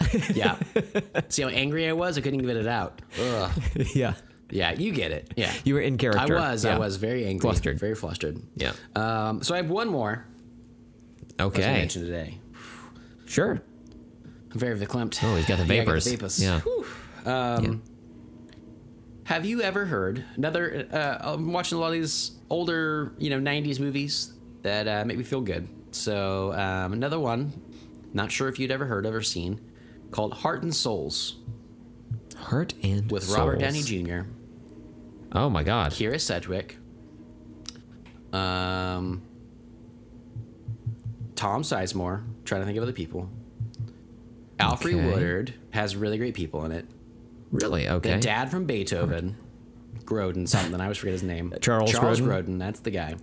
(laughs) yeah. (laughs) See how angry I was? I couldn't even get it out. Ugh. (laughs) yeah. Yeah, you get it. Yeah. You were in character. I was. I was very angry. Flustered. Very flustered. Yeah. Um, so I have one more Okay. I was gonna Okay. mention today. Sure. I'm very verklempt. Oh, he's got the Yeah, vapors. the vapors. Yeah. Um, Have you ever heard another? Uh, I'm watching a lot of these older, you know, '90s movies that uh, make me feel good. So um, another one, not sure if you'd ever heard of or seen, called Heart and Souls Heart and with Robert Souls. Downey Jr., Oh my God. Kyra Sedgwick, um, Tom Sizemore. Trying to think of other people. Alfred Okay. Woodard has really great people in it. Really? Okay. The dad from Beethoven, Groden something. I always forget his name. Charles Charles Grodin? Grodin. That's the guy.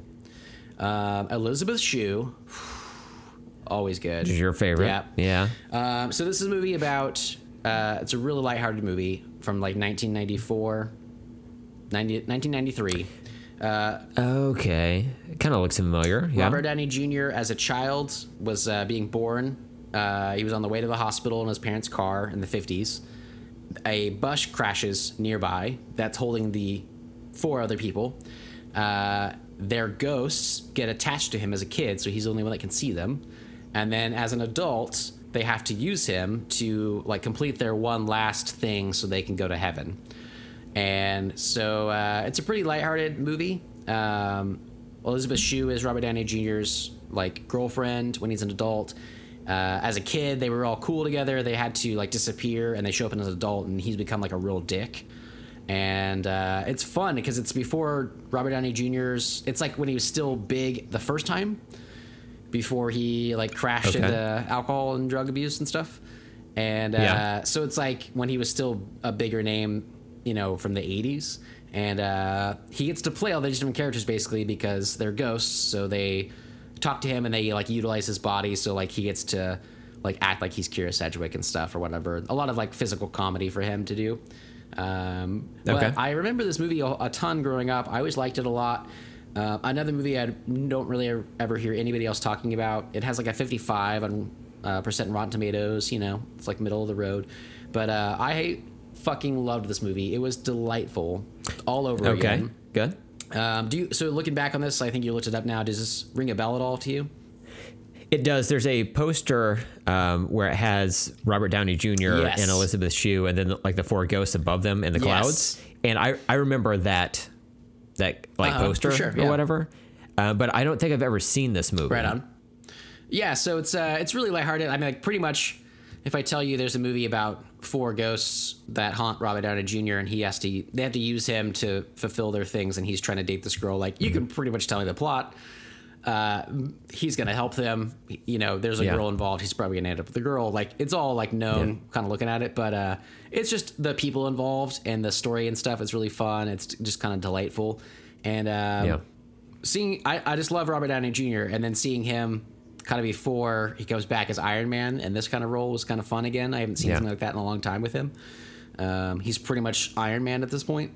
Um, Elizabeth Shue, always good. Is your favorite? Yeah. Yeah. Um, so this is a movie about. Uh, it's a really lighthearted movie from like 1994, 90, 1993. Uh, Okay. Kind of looks familiar. Yeah. Robert Downey Jr. as a child was uh, being born. Uh, he was on the way to the hospital in his parents' car in the 50s. A bus crashes nearby that's holding the four other people. Uh, their ghosts get attached to him as a kid, so he's the only one that can see them. And then as an adult, they have to use him to like complete their one last thing so they can go to heaven. And so uh, it's a pretty lighthearted movie. Um, Elizabeth Shue is Robert Downey Jr.'s like girlfriend when he's an adult. Uh, as a kid, they were all cool together. They had to like disappear, and they show up as an adult, and he's become like a real dick. And uh, it's fun because it's before Robert Downey Jr.'s. It's like when he was still big the first time, before he like crashed Okay. into alcohol and drug abuse and stuff. And uh, Yeah. so it's like when he was still a bigger name, you know, from the 80s. And uh, he gets to play all these different characters basically because they're ghosts. So they talk to him and they like utilize his body. So like he gets to like act like he's Kyra Sedgwick and stuff or whatever. A lot of like physical comedy for him to do. Um, Okay. But I remember this movie a, a ton growing up. I always liked it a lot. Uh, another movie I don't really ever hear anybody else talking about. It has like a 55 on uh, percent Rotten Tomatoes. You know, it's like middle of the road. But uh, I fucking loved this movie. It was delightful all over Okay, again. good. Um, do you? So looking back on this, I think you looked it up now. Does this ring a bell at all to you? It does. There's a poster um, where it has Robert Downey Jr. Yes. and Elizabeth Shue, and then like the four ghosts above them in the Yes. clouds. And I I remember that that like Uh-huh, poster sure, or yeah. whatever. Uh, but I don't think I've ever seen this movie. Right on. Yeah, so it's uh, it's really lighthearted. I mean, like pretty much, if I tell you there's a movie about four ghosts that haunt Robert Downey Jr. and he has to, they have to use him to fulfill their things, and he's trying to date this girl. Like you can pretty much tell me the plot. Uh, he's gonna help them. You know, there's a Yeah. girl involved. He's probably gonna end up with the girl. Like it's all like known, kind of looking at it. But uh, it's just the people involved and the story and stuff. It's really fun. It's just kind of delightful. And um, Yeah. seeing I, I just love Robert Downey Jr. and then seeing him kind of before he comes back as Iron Man and this kind of role was kind of fun again. I haven't seen Yeah. something like that in a long time with him. Um, he's pretty much Iron Man at this point,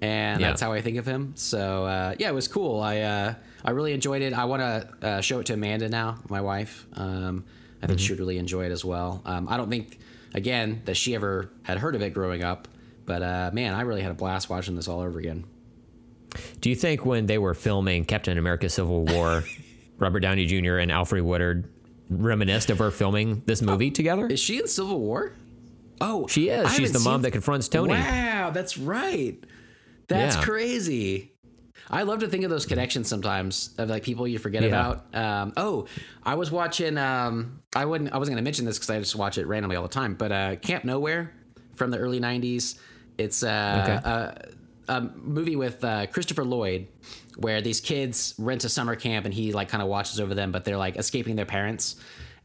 and Yeah. that's how I think of him. So uh, yeah, it was cool. I uh, I really enjoyed it. I want to uh, show it to Amanda now, my wife. Um, I think she'd really enjoy it as well. Um, I don't think again that she ever had heard of it growing up, but uh, man, I really had a blast watching this all over again. Do you think when they were filming Captain America: Civil War, (laughs) Robert Downey Jr. and Alfred Woodard reminisced of her filming this movie together? Is she in Civil War? Oh, She is. I She's the mom that confronts Tony. Wow, that's right. That's Yeah. crazy. I love to think of those connections sometimes of like people you forget Yeah. about. Um, oh, I was watching. Um, I wouldn't. I wasn't going to mention this because I just watch it randomly all the time. But uh, Camp Nowhere from the early '90s. It's uh, Okay. a, a movie with uh, Christopher Lloyd, where these kids rent a summer camp and he like kind of watches over them, but they're like escaping their parents.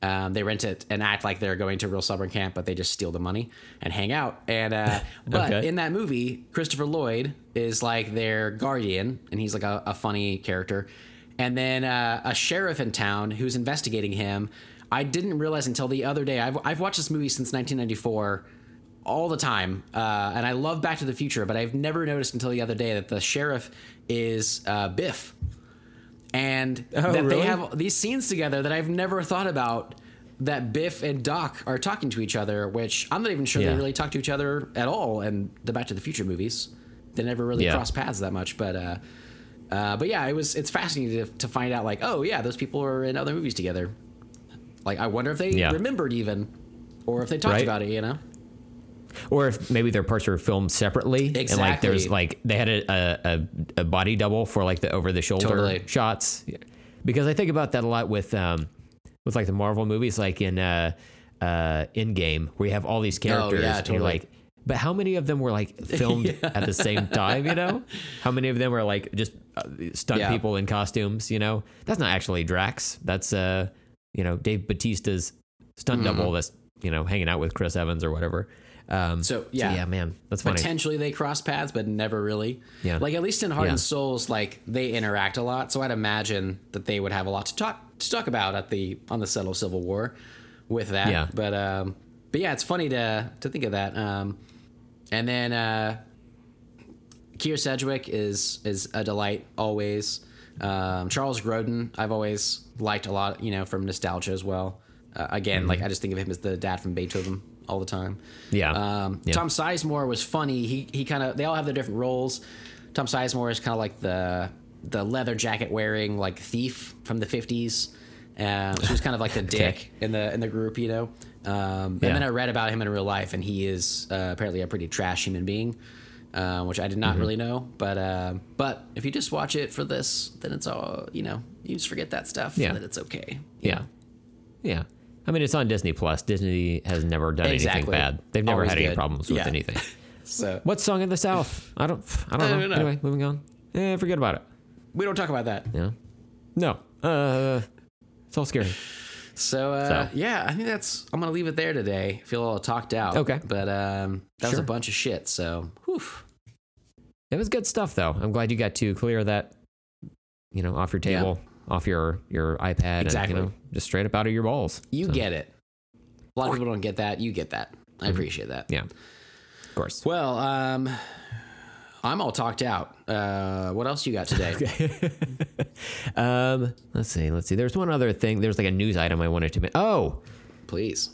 Um, they rent it and act like they're going to a real summer camp, but they just steal the money and hang out. And uh, (laughs) but Okay. in that movie, Christopher Lloyd is like their guardian, and he's like a, a funny character. And then uh, a sheriff in town who's investigating him. I didn't realize until the other day. I've, I've watched this movie since 1994 all the time, uh, and I love Back to the Future, but I've never noticed until the other day that the sheriff is uh, Biff, and Oh, that they have these scenes together that I've never thought about. That Biff and Doc are talking to each other, which I'm not even sure Yeah. they really talk to each other at all. in the Back to the Future movies, they never really Yeah. cross paths that much. But uh, uh, but yeah, it was it's fascinating to, to find out like, oh yeah, those people are in other movies together. Like I wonder if they Yeah. remembered even, or if they talked Right. about it. You know. Or if maybe their parts were filmed separately and like there's Exactly. like they had a, a, a, body double for like the over the shoulder Totally. shots because i think about that a lot with um with like the marvel movies like in uh uh Endgame where you have all these characters Oh, yeah, and you're like but how many of them were like (laughs) filmed at the same time you know how many of them were like just uh, stunt Yeah. people in costumes you know that's not actually drax that's uh you know dave bautista's stunt Mm-hmm. double that's you know hanging out with chris evans or whatever um So, yeah. yeah, man, that's funny. Potentially they cross paths, but never really. Yeah. Like at least in Heart Yeah. and Souls, like they interact a lot. So I'd imagine that they would have a lot to talk to talk about at the on the of Civil War with that. Yeah. But um but yeah, it's funny to to think of that. Um and then uh Kyra Sedgwick is is a delight always. Um, Charles Grodin, I've always liked a lot, you know, from nostalgia as well. Uh, again, like I just think of him as the dad from Beethoven all the time. Mm-hmm. Yeah. Um, Yeah. Tom Sizemore was funny. He he kind of they all have their different roles. Tom Sizemore is kind of like the the leather jacket wearing like thief from the fifties. Um, so he's kind of like the (laughs) dick in the in the group, you know. Um, and Yeah. then I read about him in real life, and he is uh, apparently a pretty trash human being. uh, which I did not really know. But uh, but if you just watch it for this, then it's all you know. You just forget that stuff, Yeah. and then it's okay. Yeah. Yeah. I mean, it's on Disney Plus. Disney has never done anything bad. They've never Always had any problems with Yeah. anything. (laughs) So What song in the South? I don't. I don't I know. don't know. Anyway, moving on. Eh, forget about it. we don't talk about that. Yeah. No. Uh, it's all scary. So, uh, So. yeah, I think that's. I'm gonna leave it there today. Feel all talked out. Okay. but um, that was a bunch of shit. So, whew. It was good stuff, though. I'm glad you got to clear that, you know, off your table, off your your iPad, Exactly. and you know, just straight up out of your balls. you So, get it. A lot of people don't get that. You get that. I Mm-hmm. appreciate that. Yeah. Of course. Well, um, I'm all talked out. Uh, what else you got today? (laughs) Um, let's see. Let's see. There's one other thing. There's like a news item I wanted to. make. Oh, Please.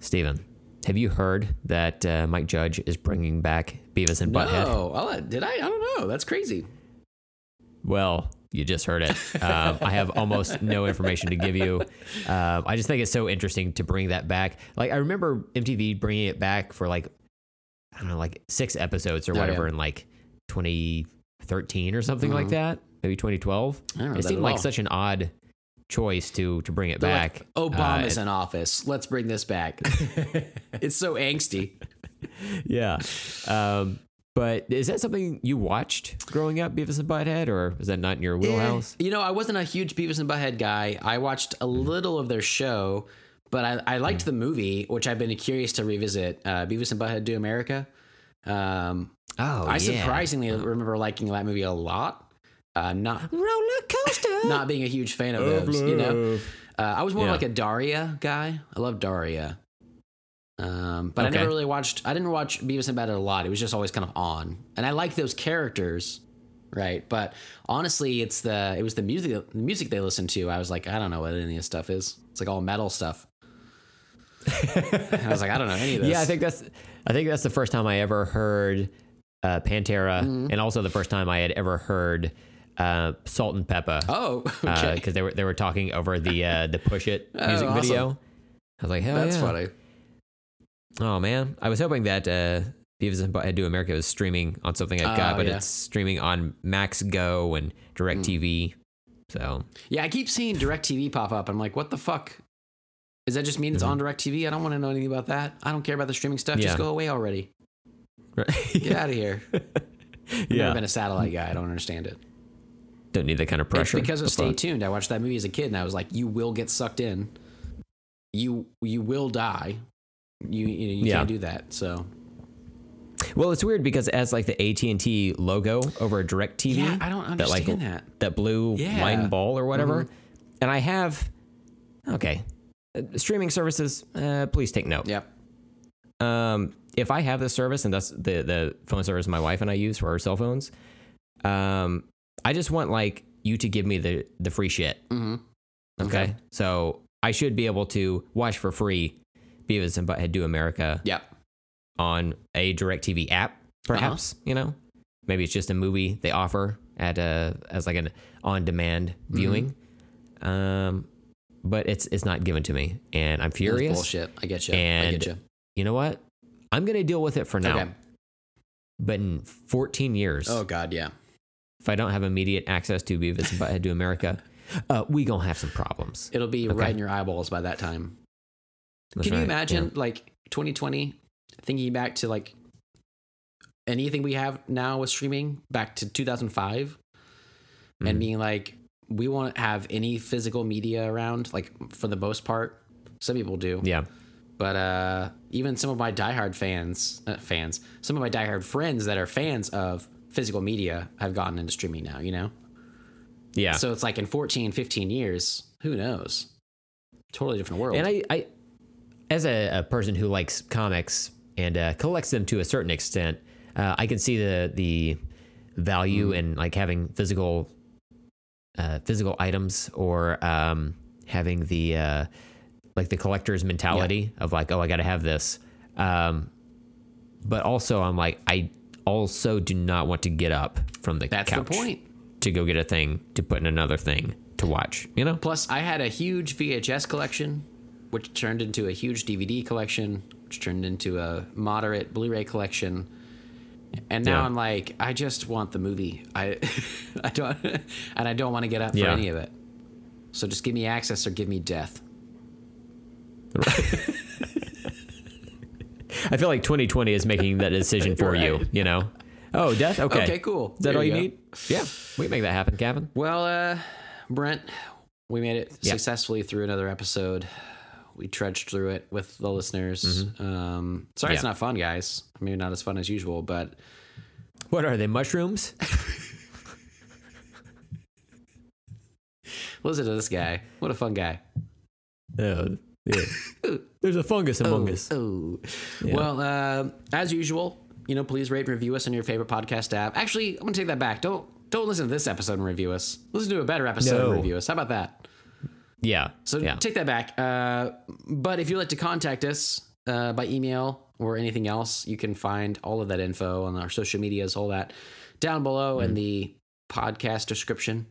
Steven, have you heard that uh, Mike Judge is bringing back Beavis and Butthead? No. Oh, did I? I don't know. That's crazy. Well, you just heard it. Um, I have almost no information to give you. Um, I just think it's so interesting to bring that back. Like I remember MTV bringing it back for like I don't know, like six episodes or Oh, whatever yeah. in like 2013 or something like that, maybe 2012. I don't remember It seemed like all. such an odd choice to to bring it They're back. like, Obama's Uh, in office. Let's bring this back. (laughs) it's so angsty. yeah. Um, but is that something you watched growing up, Beavis and Butthead, or is that not in your wheelhouse? You know, I wasn't a huge Beavis and Butthead guy. I watched a little of their show, but I, I liked the movie, which I've been curious to revisit. Uh, Beavis and Butthead Do America. Um, Oh, I yeah. surprisingly remember liking that movie a lot. Uh, not roller coaster. not being a huge fan of those, you know. Uh, I was more Yeah. like a Daria guy. I love Daria. Um, but I never really watched. I didn't watch Beavis and Butthead a lot. It was just always kind of on, and I like those characters, right? But honestly, it's the it was the music the music they listened to. I was like, I don't know what any of this stuff is. It's like all metal stuff. I was like, I don't know any of this. (laughs) Yeah, I think that's I think that's the first time I ever heard uh, Pantera, Mm-hmm. and also the first time I had ever heard uh, Salt-N-Pepa. Oh, because (laughs) okay. they were they were talking over the uh, the Push It (laughs) Oh, music awesome. video. I was like, hell That's yeah. funny. Oh man, I was hoping that uh, Beavis and Butthead Do America was streaming on something I've got, Oh, but yeah. it's streaming on Max Go and DirecTV. Hmm. So Yeah, I keep seeing DirecTV pop up. I'm like, what the fuck? Does that just mean it's mm-hmm. on DirecTV? I don't want to know anything about that. I don't care about the streaming stuff. Yeah. Just go away already. Get out of here. (laughs) I've yeah, never been a satellite guy. I don't understand it. don't need that kind of It's pressure. because of Stay fun. Tuned. I watched that movie as a kid, and I was like, "You will get sucked in. You you will die. You you, know, you Yeah. can't do that." So Well, it's weird because as like the AT and T logo over a DirecTV. yeah, I don't that like understand that. that blue Yeah. line ball or whatever. And I have okay, Uh, streaming services. Uh, please take note. Yep. Um, if I have this service and that's the the phone service my wife and I use for our cell phones, um, I just want like you to give me the the free shit. hmm Okay, Okay. so I should be able to watch for free Beavis and Butthead Do America Yep. on a DirecTV app, perhaps. You know, maybe it's just a movie they offer at a as like an on demand viewing. Um, but it's it's not given to me, and I'm That's furious. bullshit. I get you. I get you. You know what? I'm gonna deal with it for now. Okay. But in 14 years, Oh God, yeah. if I don't have immediate access to Beavis and Butthead Do America, (laughs) uh, we gonna have some problems. It'll be Okay. right in your eyeballs by that time. That's Can you right, imagine yeah. like 2020 thinking back to like anything we have now with streaming back to 2005 and Mhm. being like we won't have any physical media around like for the most part some people do Yeah, but uh even some of my diehard fans uh, fans some of my diehard friends that are fans of physical media have gotten into streaming now you know yeah. so it's like in 14 15 years who knows totally different world and I, I as a, a person who likes comics and uh, collects them to a certain extent, uh, I can see the the value Mm. in like having physical uh, physical items or um, having the uh, like the collector's mentality of like, oh, I got to have this. Um, but also, I'm like, I also do not want to get up from the that's couch the point to go get a thing to put in another thing to watch. You know? Plus, I had a huge VHS collection, which turned into a huge DVD collection, which turned into a moderate Blu-ray collection, And now Yeah. I'm like, I just want the movie. I, (laughs) I don't, and I don't want to get up for Yeah. any of it. So just give me access or give me death. (laughs) I feel like 2020 is making that decision for (laughs) you. Right. You know. Oh, death. Okay. Okay, cool. Is that There all you you need? Yeah, we can make that happen, Kevin. Well, uh, Brent, we made it successfully through another episode. We trudged through it with the listeners. Um, sorry, it's Mm-hmm. Not fun, guys. Maybe not as fun as usual, but What are they? Mushrooms? (laughs) listen to this guy. What a fun guy. oh, yeah. (laughs) There's a fungus among us. Oh, well, uh, as usual, you know, please rate and review us on your favorite podcast app. Actually, I'm gonna take that back. Don't don't listen to this episode and review us. Listen to a better episode No. and review us. How about that? Yeah. So yeah. take that back. Uh, but if you'd like to contact us uh, by email or anything else, you can find all of that info on our social medias, all that down below Mm-hmm. in the podcast description.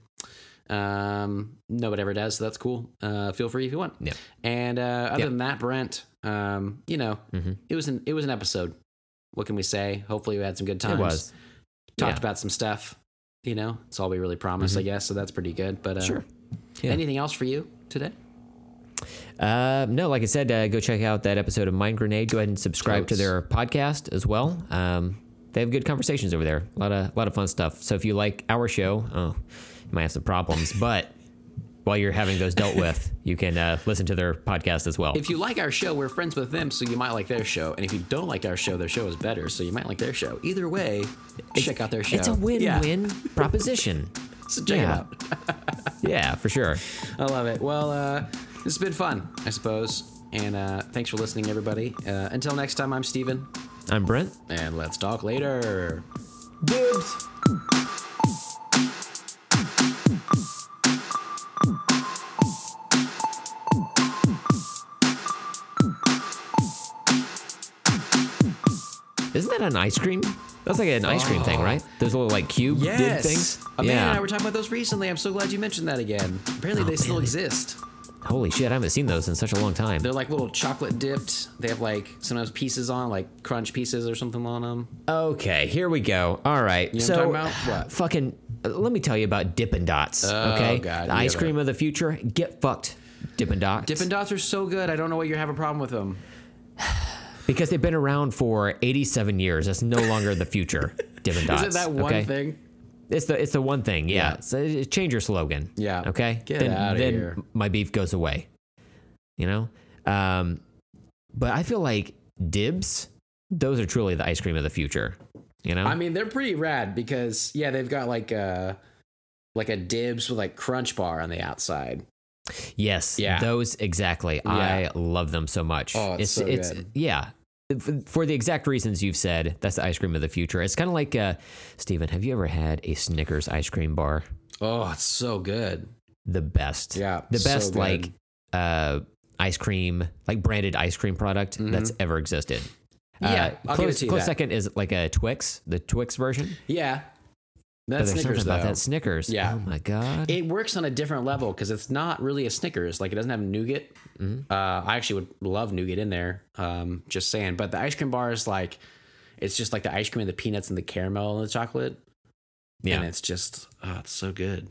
Um, nobody ever does, so that's cool. Uh, feel free if you want. Yeah. And uh, other. Mm-hmm. than that, Brent, um, you know, it was an it was an episode. What can we say? Hopefully, we had some good times. it was. talked yeah. about some stuff. You know, it's all we really promised, I guess. So that's pretty good. But uh, Sure. Yeah. anything else for you today? Uh, no, like I said, uh, go check out that episode of Mind Grenade. Go ahead and subscribe to their podcast as well. Um, they have good conversations over there. A lot of, a lot of fun stuff. So if you like our show, oh, you might have some problems, (laughs) but while you're having those dealt with, you can uh, listen to their podcast as well. If you like our show, we're friends with them, so you might like their show. And if you don't like our show, their show is better, so you might like their show. Either way, check out their show. it's a win-win Yeah, proposition. (laughs) so check Yeah. it out. (laughs) Yeah, for sure. I love it. Well, uh, this has been fun, I suppose. And uh, thanks for listening, everybody. Uh, until next time, I'm Steven, I'm Brent. and let's talk later. Dibs. Isn't that an ice cream? That's like an ice cream thing, right? Those little like cube dip things. Amanda and I were talking about those recently. I'm so glad you mentioned that again. Apparently, Oh, they still man. exist. Holy shit, I haven't seen those in such a long time. They're like little chocolate dipped. They have like sometimes pieces on, like crunch pieces or something on them. Okay, here we go. All right. know what I'm so, talking about? What? (sighs) fucking, let me tell you about Dippin' Dots. Oh, okay, God, the ice cream of the future. Get fucked, Dippin' Dots. Dippin' Dots are so good. I don't know why you have a problem with them. (sighs) (sighs) because they've been around for 87 years. That's no longer the future. (laughs) Dippin' Dots. Is it that one okay? thing? It's the it's the one thing. Yeah. Yeah. So uh, change your slogan. Yeah. Okay. Get then, outta then here. my beef goes away. You know. Um, but I feel like dibs. Those are truly the ice cream of the future. You know. I mean, they're pretty rad because yeah, they've got like a like a dibs with like crunch bar on the outside. Yes, Yeah. those exactly. I love them so much. Oh, it's so good. yeah. For the exact reasons you've said, that's the ice cream of the future. It's kind of like, uh, Steven, have you ever had a Snickers ice cream bar? Oh, it's so good. The best. Yeah, The best, good. like, uh, ice cream, like branded ice cream product that's ever existed. Mm-hmm. Yeah, Uh, I'll give it close, close second is like a Twix, the Twix version. Yeah, that's there's Snickers something about though. that Snickers. Yeah. Oh my god. It works on a different level because it's not really a Snickers. Like it doesn't have nougat. Mm-hmm. Uh, I actually would love nougat in there. Um, just saying. But the ice cream bar is like, it's just like the ice cream and the peanuts and the caramel and the chocolate. yeah. And it's just, oh, it's so good.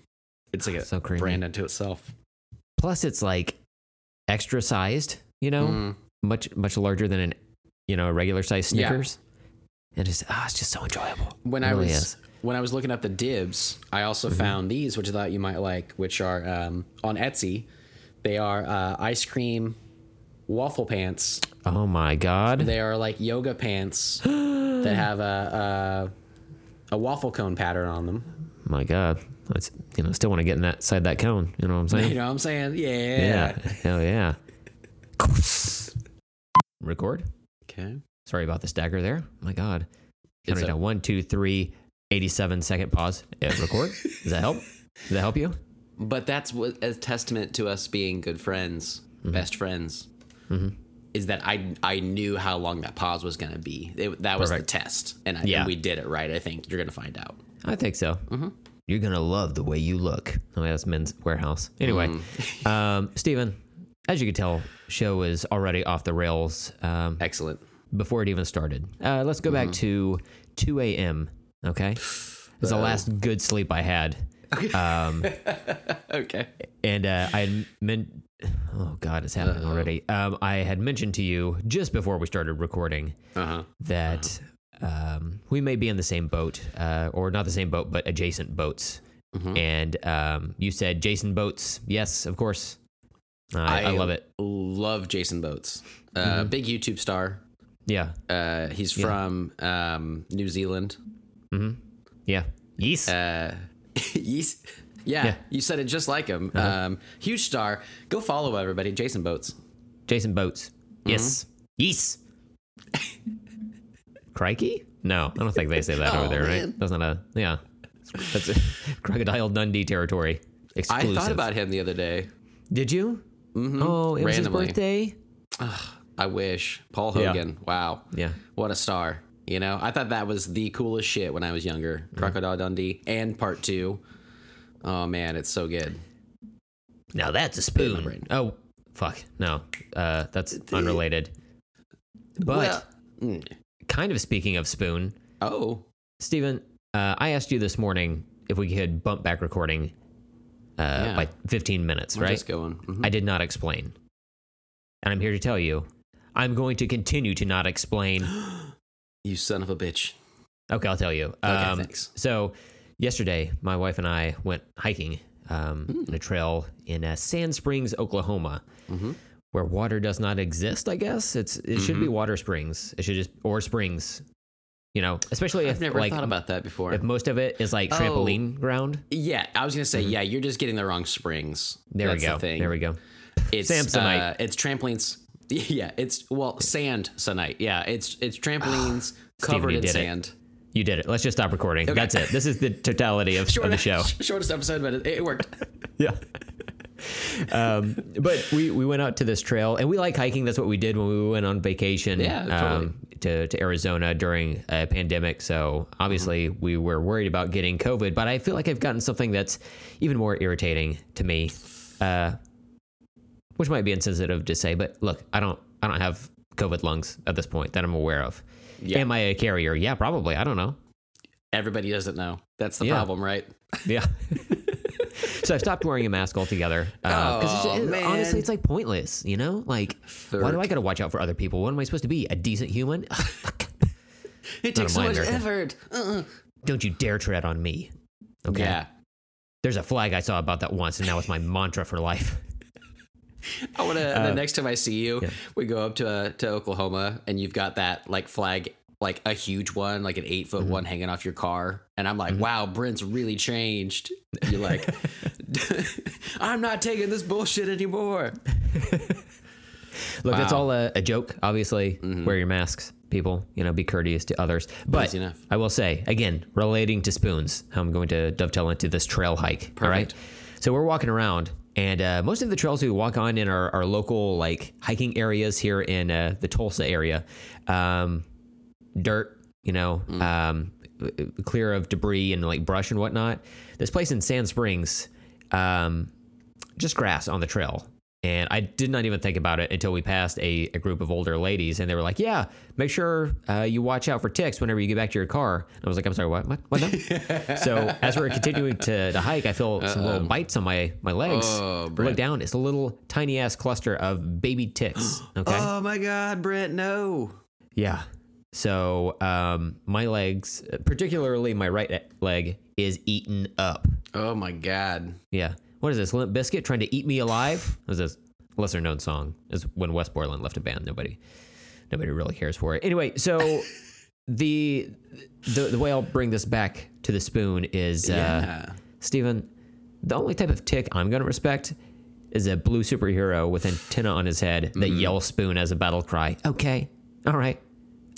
It's like a So creamy. brand unto itself. Plus, it's like extra sized. You know. Mm. much much larger than an you know a regular size Yeah. Snickers. And it's ah, it's just so enjoyable. when It I really was is. When I was looking up the dibs, I also Mm-hmm. found these, which I thought you might like, which are um, on Etsy. They are uh, ice cream waffle pants. Oh my god. They are like yoga pants (gasps) that have a, a a waffle cone pattern on them. my god. It's you know still want to get in that side that cone. You know what I'm saying? You know what I'm saying? Yeah. yeah. Hell yeah. Record. Okay. Sorry about the stagger there. My god. It's Counting down one, two, three, 87 second pause. Yeah, record. Does that help? Does that help you? But that's what a testament to us being good friends, Mm-hmm. best friends. Is that I I knew how long that pause was going to be. It, that was Perfect. the test, and, I, Yeah. and we did it right. I think you're going to find out. I think so. Mm-hmm. You're gonna love the way you look. Oh, that's Men's Wearhouse. Anyway, Mm. (laughs) um, Steven, as you can tell, show is already off the rails. Um, Excellent. before it even started. Uh, let's go back to 2 a.m. Okay, It it's the last good sleep I had. Um, (laughs) Okay. and uh, I had meant, oh god, it's happening already. Um, I had mentioned to you just before we started recording Uh huh. that um, we may be in the same boat, uh, or not the same boat, but adjacent boats. Mhm. And um, you said Jason Boats. Yes, of course. I, I, love it. Love Jason Boats. Uh, Big YouTube star. Yeah. Uh, he's from um, New Zealand. Mm-hmm. Yeah. Yes. Uh, (laughs) yes. Yeah, Yeah. you said it just like him. Um, huge star. Go follow everybody. Jason Boats. Jason Boats. Yes. Yes. (laughs) Crikey? No, I don't think they say that (laughs) Oh, over there, man. right? That's not a yeah. That's a Crocodile Dundee territory. I thought about him the other day. Did you? Mhm. Oh, it was his birthday. I wish. Paul Yeah. Hogan. Wow. Yeah. What a star. You know, I thought that was the coolest shit when I was younger. Crocodile Dundee and part two. Oh man, it's so good. Now that's a spoon. Oh, fuck. No, uh, that's unrelated. But Well, mm, kind of speaking of spoon, oh, Steven, uh, I asked you this morning if we could bump back recording uh, Yeah. by 15 minutes, we're right? just going. Mhm. I did not explain. And I'm here to tell you, I'm going to continue to not explain. (gasps) (gasps) You son of a bitch. Okay, I'll tell you. Okay, Um, thanks. So, yesterday, my wife and I went hiking um, Hmm. in a trail in uh, Sand Springs, Oklahoma, Mhm. where water does not exist. I guess it's it should Mm-hmm. be water springs. It should just or springs. You know, especially if I've never like thought about that before. if most of it is like Oh. trampoline ground. yeah, I was gonna say, yeah, you're just getting the wrong springs. Mm-hmm. There That's we go. The. There we go. It's Samsonite. Uh, it's trampolines. (laughs) Yeah, it's well, sand sonite. Yeah, it's it's trampolines (sighs) covered you in did it. sand. You did it. Let's just stop recording. That's it. This is the (laughs) totality of, of the show. (laughs) shortest episode, but it, it worked. yeah. um, but we, we went out to this trail and we like hiking. That's what we did when we went on vacation Yeah, totally. um, to, to Arizona during a pandemic. So obviously Mm-hmm. we were worried about getting COVID, but I feel like I've gotten something that's even more irritating to me, uh, which might be insensitive to say, but look, I don't, I don't have COVID lungs at this point that I'm aware of. Yeah. Am I a carrier? Yeah, probably. I don't know. Everybody doesn't know. That's the Yeah. problem, right? Yeah. (laughs) so I stopped wearing a mask altogether. Uh, because Oh, man. honestly, it's like pointless, you know? Like, why do I got to watch out for other people? What am I supposed to be? A decent human? (laughs) It takes so much Erica. effort. Uh-uh. Don't you dare tread on me. Okay. Yeah. There's a flag I saw about that once, and now it's my mantra for life. I want to. the next time I see you, Uh, yeah. we go up to uh, to Oklahoma, and you've got that like flag, like a huge one, like an eight foot Mm-hmm. one, hanging off your car. And I'm like, wow, Brent's really changed. You're like, (laughs) (laughs) I'm not taking this bullshit anymore. (laughs) Look, it's Wow. all a, a joke, obviously. Wear your masks, people. You know, be courteous to others. But enough. I will say, again, relating to spoons, how I'm going to dovetail into this trail hike. All right. So we're walking around, and uh, most of the trails we walk on in our, our local like hiking areas here in uh, the Tulsa area, um, dirt, you know, um, clear of debris and like brush and whatnot. This place in Sand Springs, um, just grass on the trail. And I did not even think about it until we passed a, a group of older ladies, and they were like, "Yeah, make sure uh, you watch out for ticks whenever you get back to your car." And I was like, "I'm sorry, what? What? What?" now?" (laughs) so as we're continuing to, to hike, I feel some little bites on my my legs. Oh, I look down; it's a little tiny ass cluster of baby ticks. (gasps) Okay, Oh my God, Brent, no. yeah. So um, my legs, particularly my right leg, is eaten up. Oh my God. Yeah. What is this? Limp Bizkit trying to eat me alive? Was this lesser known song? Is when Wes Borland left a band. Nobody, nobody really cares for it. Anyway, so (laughs) the the the way I'll bring this back to the spoon is, uh, Yeah. Steven. The only type of tick I'm gonna respect is a blue superhero with antenna on his head that yells spoon as a battle cry. Okay, all right.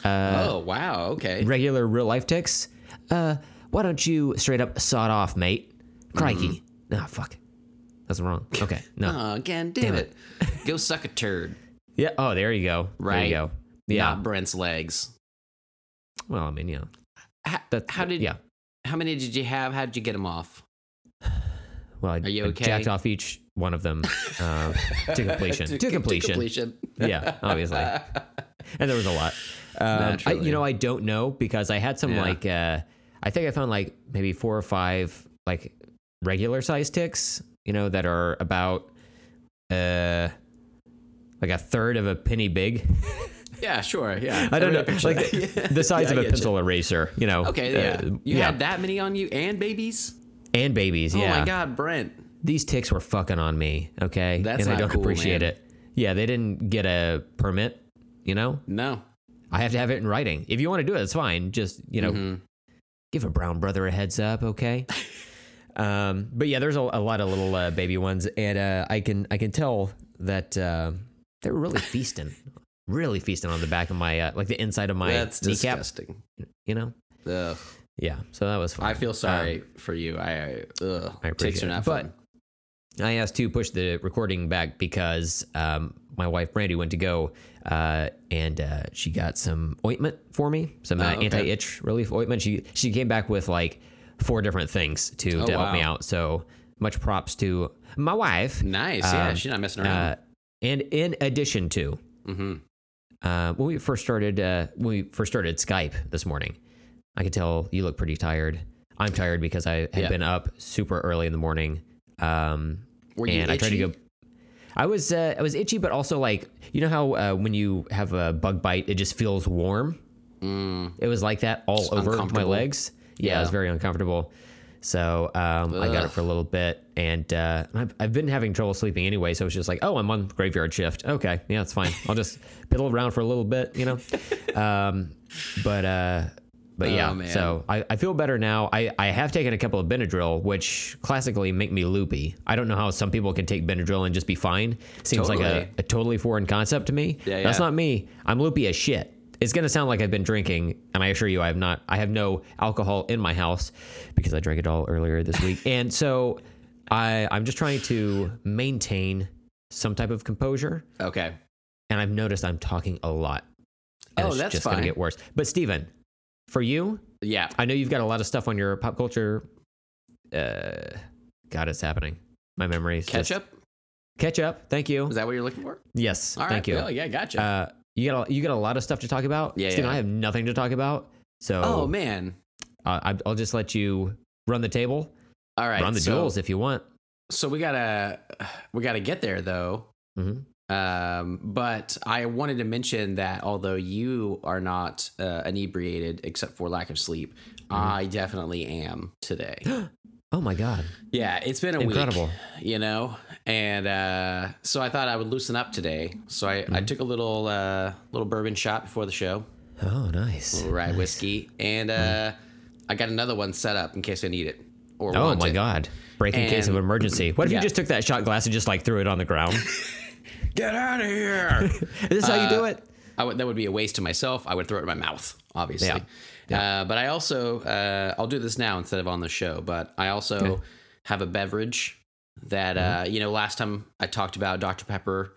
oh wow. Okay. Regular real life ticks. Uh, why don't you straight up sawed off, mate? Crikey. Ah, fuck. That's wrong. Okay. No. Oh, again, damn, Damn it. (laughs) Go suck a turd. Yeah. Oh, there you go. Right. There you go. Yeah. Not Brent's legs. well, I mean, know, How, that, how did? Yeah. How many did you have? How did you get them off? (sighs) Well, I, Are you I okay? jacked off each one of them uh, to (laughs) completion. to, completion. completion. (laughs) Yeah, obviously. and there was a lot. Um, I, you know, I don't know because I had some Yeah. like uh, I think I found like maybe four or five like regular size ticks. You know that are about uh like a third of a penny big. Yeah, sure. Yeah. (laughs) I don't know, like the, (laughs) the size Yeah, of a get you. pencil eraser. You know. Okay, yeah. Uh, you yeah. had that many on you and babies? and babies. Yeah. Oh my god, Brent. These ticks were fucking on me. Okay. That's and I don't cool, appreciate man. it. Yeah, they didn't get a permit. You know. No. I have to have it in writing. If you want to do it, it's fine. Just you know, Mhm. give a brown brother a heads up, okay? (laughs) um, but yeah, there's a, a lot of little uh, baby ones, and uh, I can I can tell that uh, they're really feasting, really feasting on the back of my uh, like the inside of my That's kneecap. disgusting. You know? Ugh. Yeah. So that was fun. I feel sorry for you. I, I ugh. I appreciate are not But- fun. I asked to push the recording back because um, my wife Brandy went to go uh, and uh, she got some ointment for me, some uh, Oh, okay. anti-itch relief ointment. She she came back with like four different things to, Oh, to help me out. So much props to my wife. Nice. Yeah, um, she's not messing around. Uh, and in addition to mm-hmm. uh, when we first started uh, when we first started Skype this morning, I could tell you look pretty tired. I'm tired because I had Yeah. been up super early in the morning. Um, Were you and I tried to go. I was uh, I was itchy, but also like you know how uh, when you have a bug bite, it just feels warm. Mm. It was like that all over my legs. Yeah, it was very uncomfortable. So um, I got it for a little bit, and uh, I've, I've been having trouble sleeping anyway. So it's just like, oh, I'm on graveyard shift. Okay, yeah, it's fine. I'll just (laughs) piddle around for a little bit, you know. (laughs) Um, but uh, but yeah, Oh, so I, I feel better now. I, I have taken a couple of Benadryl, which classically make me loopy. I don't know how some people can take Benadryl and just be fine. Seems like a, Totally. a totally foreign concept to me. Yeah, That's yeah. not me. I'm loopy as shit. It's gonna sound like I've been drinking, and I assure you, I have not. I have no alcohol in my house because I drank it all earlier this week, (laughs) and so I I'm just trying to maintain some type of composure. Okay. And I've noticed I'm talking a lot. And Oh, it's that's just gonna get worse. But Steven, for you, Yeah. I know you've got a lot of stuff on your pop culture. Uh, God, it's happening. My memory is just- Ketchup? Catch up. Thank you. Is that what you're looking for? Yes. All right. thank you. Oh, yeah, gotcha. Uh, you got a, you got a lot of stuff to talk about. Yeah, yeah. I have nothing to talk about. So oh, man. uh, I- I'll just let you run the table, All right. run the so, duels if you want. So we gotta we gotta get there though. hmm Um, but I wanted to mention that although you are not uh, inebriated except for lack of sleep, Mm-hmm. I definitely am today. (gasps) Oh my God! yeah, it's been a Incredible. week, you know, and uh, so I thought I would loosen up today. So I, Mm-hmm. I took a little uh, little bourbon shot before the show, Oh, nice. little rye Nice. whiskey, and uh, I got another one set up in case I need it or Oh want my it. God! Break in case of emergency. What if yeah. you just took that shot glass and just like threw it on the ground? (laughs) Get out of here! (laughs) Is this how you do it? I would, that would be a waste to myself. I would throw it in my mouth, obviously. Yeah. Uh, but I also, uh, I'll do this now instead of on the show. But I also Okay. have a beverage that, uh, you know, last time I talked about Dr. Pepper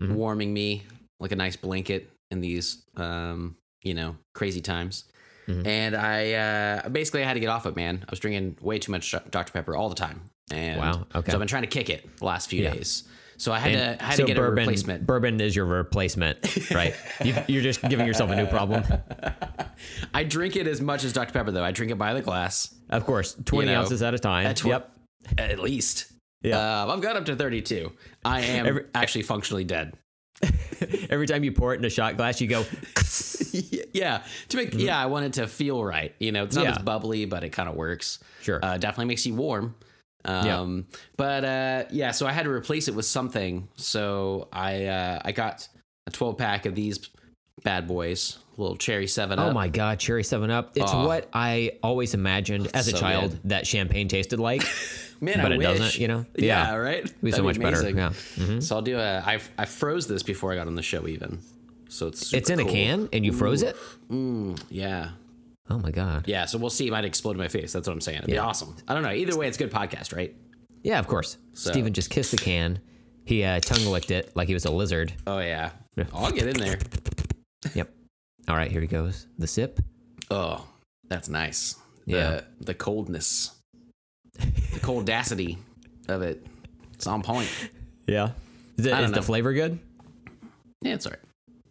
Mhm. warming me like a nice blanket in these, um, you know, crazy times. Mhm. And I uh, basically I had to get off it, man. I was drinking way too much Dr. Pepper all the time. And Wow, okay. So I've been trying to kick it the last few Yeah. days. So I had And to I had so to get bourbon, a replacement. Bourbon is your replacement, right? (laughs) you you're just giving yourself a new problem. (laughs) I drink it as much as Dr. Pepper, though. I drink it by the glass, Of course, twenty You know, ounces at a time. at tw- yep. at least. Yeah. Um, I've got up to 32. I am Every- actually functionally dead. (laughs) Every time you pour it in a shot glass, you go. (laughs) (laughs) yeah. To make, yeah, I want it to feel right. You know, it's not Mm-hmm. Yeah. as bubbly, but it kind of works. Sure. Uh, definitely makes you warm. Um, but, uh, yeah, so I had to replace it with something. So I, uh, I got a 12 pack of these bad boys, little cherry seven up. Oh my God, cherry Seven Up! It's Oh. what I always imagined as a So child good. that champagne tasted like. Man, but I it wish. doesn't, you know? Yeah, Yeah. right. It'd be so much better. Yeah. Mhm. So I'll do a. I I froze this before I got on the show even. So it's It's in a can, and you froze it. Mm, yeah, Oh my God! yeah. So we'll see. It might explode in my face. That's what I'm saying. It'd be awesome. I don't know. Either way, it's good podcast, right? Yeah, of course. So- Steven just kissed the can. He uh, tongue licked it like he was a lizard. Oh yeah. Yeah. I'll get in there. Yep. All right, here he goes. The sip. Oh, that's nice. Yeah. The the coldness, the coldacity of it. It's on point. Yeah. Is, it, is the flavor good? Yeah, it's alright.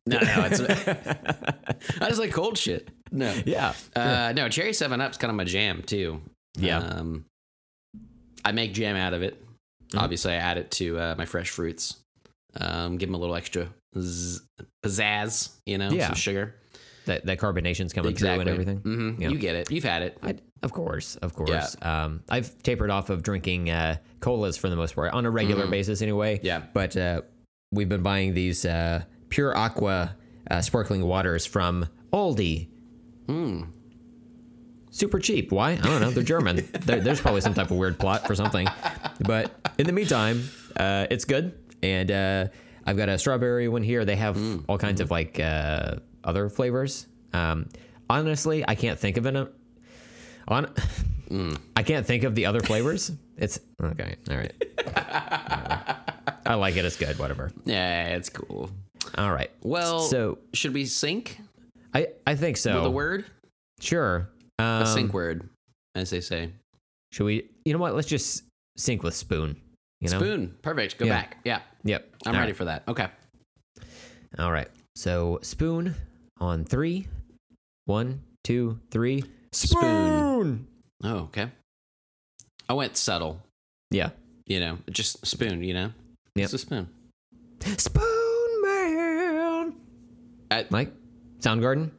No, no, it's (laughs) I just like cold shit. No, Yeah. uh, no, cherry Seven Up's kind of my jam too. Yeah. um, I make jam out of it. Obviously, I add it to uh, my fresh fruits. Um, give them a little extra z- pizzazz, you know, Yeah. some sugar. that that carbonation's coming through and everything. hmm Yeah. You get it. You've had it. I, of course, of course. Um, I've tapered off of drinking uh, colas for the most part on a regular basis, anyway. Mm-hmm. Yeah. But uh, we've been buying these uh, PurAqua uh, sparkling waters from Aldi. Hmm. Super cheap. Why? I don't know. They're German. (laughs) there, there's probably some type of weird plot for something. But in the meantime, uh, it's good. And uh, I've got a strawberry one here. They have Hmm. all kinds of like uh, other flavors. Um, honestly, I can't think of an. On, Hmm. I can't think of the other flavors. It's okay. All right. I like it. It's good. Whatever. Yeah, it's cool. All right. Well, so should we sync I I think so. with a word? Sure. Um, A sync word, as they say. Should we? You know what? Let's just sync with spoon. You know. Spoon. Perfect. Go Yeah. back. Yeah, Yep. I'm All ready right. for that. Okay. All right. So spoon on three. One, two, three. Spoon. Oh, okay. I went subtle. Yeah. You know, just spoon. You know, Yep. it's a spoon. Spoonman. I- Mike, Soundgarden.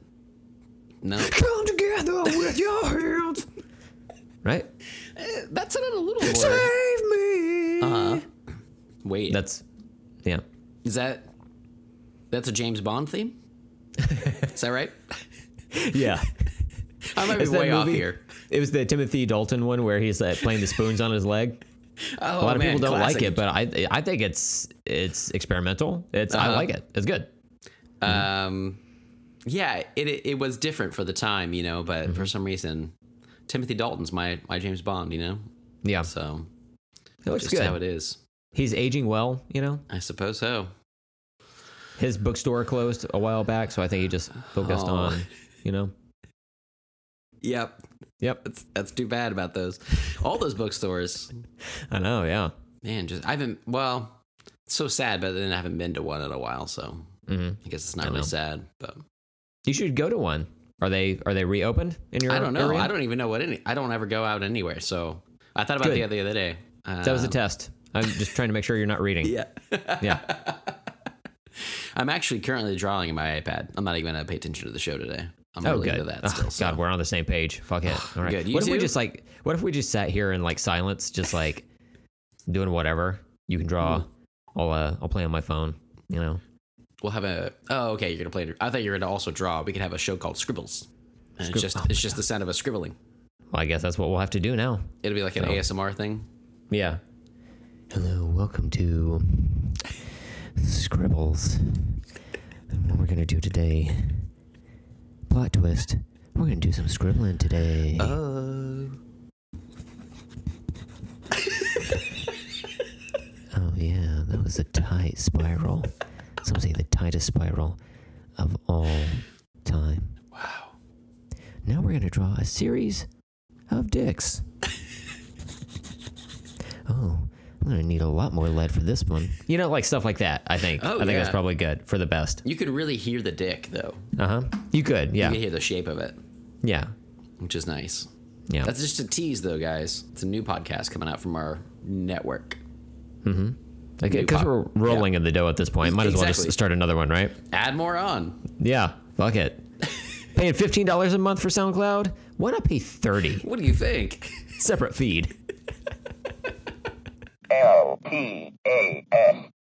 No, (laughs) Come together with your hands. Right. Eh, that sounded a little more. Save me. Uh, wait, That's yeah. is that that's a James Bond theme? (laughs) is that right? Yeah. (laughs) I might be way off here. It was the Timothy Dalton one where he's uh, playing the spoons on his leg. (laughs) Oh, A lot of people don't classic. like it, but I I think it's it's experimental. It's I Uh-huh. like it. It's good. Um, yeah, it, it it was different for the time, you know, but Mm-hmm. for some reason, Timothy Dalton's my my James Bond, you know. Yeah, So it looks just good. how it is. He's aging well. You know, I suppose so. his bookstore closed a while back, so I think he just focused Oh. on you know. Yep, Yep, that's that's too bad about those. All those bookstores, I know. Yeah. man. Just I haven't. Well, it's so sad, but then I haven't been to one in a while, so hmm I guess it's not really sad. But You should go to one. Are they are they reopened in your I don't know. area? I don't even know what any. I don't ever go out anywhere, so I thought about Good. the other the other day. that was a Um, test. I'm just trying to make sure you're not reading. Yeah. (laughs) Yeah. (laughs) I'm actually currently drawing in my iPad. I'm not even gonna pay attention to the show today. I'm Oh, really good. into that still. so. God, we're on the same page. Fuck it. (sighs) All right. What if we just like? What if we just sat here in like silence, just like (sighs) doing whatever? You can draw. I'll uh, I'll play on my phone. You know. We'll have a. Oh, okay. You're gonna play. it. I thought you were gonna also draw. We could have a show called Scribbles. And Scrib- it's just oh it's just the sound of a scribbling. Well, I guess that's what we'll have to do now. It'll be like an So- ASMR thing. Yeah. Hello, welcome to Scribbles. And what we're gonna do today? Plot twist. We're gonna do some scribbling today. Oh. (laughs) Oh yeah, that was a tight spiral. Some say the tightest spiral of all time. Wow. Now we're gonna draw a series of dicks. (laughs) oh, I'm gonna need a lot more lead for this one. You know, like stuff like that. I think. Oh, I think that's probably good for the best. You could really hear the dick though. Uh huh. You could, yeah, You could hear the shape of it, yeah, which is nice. yeah. That's just a tease, though, guys. It's a new podcast coming out from our network. Mm-hmm. Because pop- we're rolling in the dough at this point. Might as well just start another one, right? Add more on. Yeah. Fuck it. (laughs) Paying fifteen dollars a month for SoundCloud. Why not pay thirty? What do you think? Separate feed. (laughs) L T A S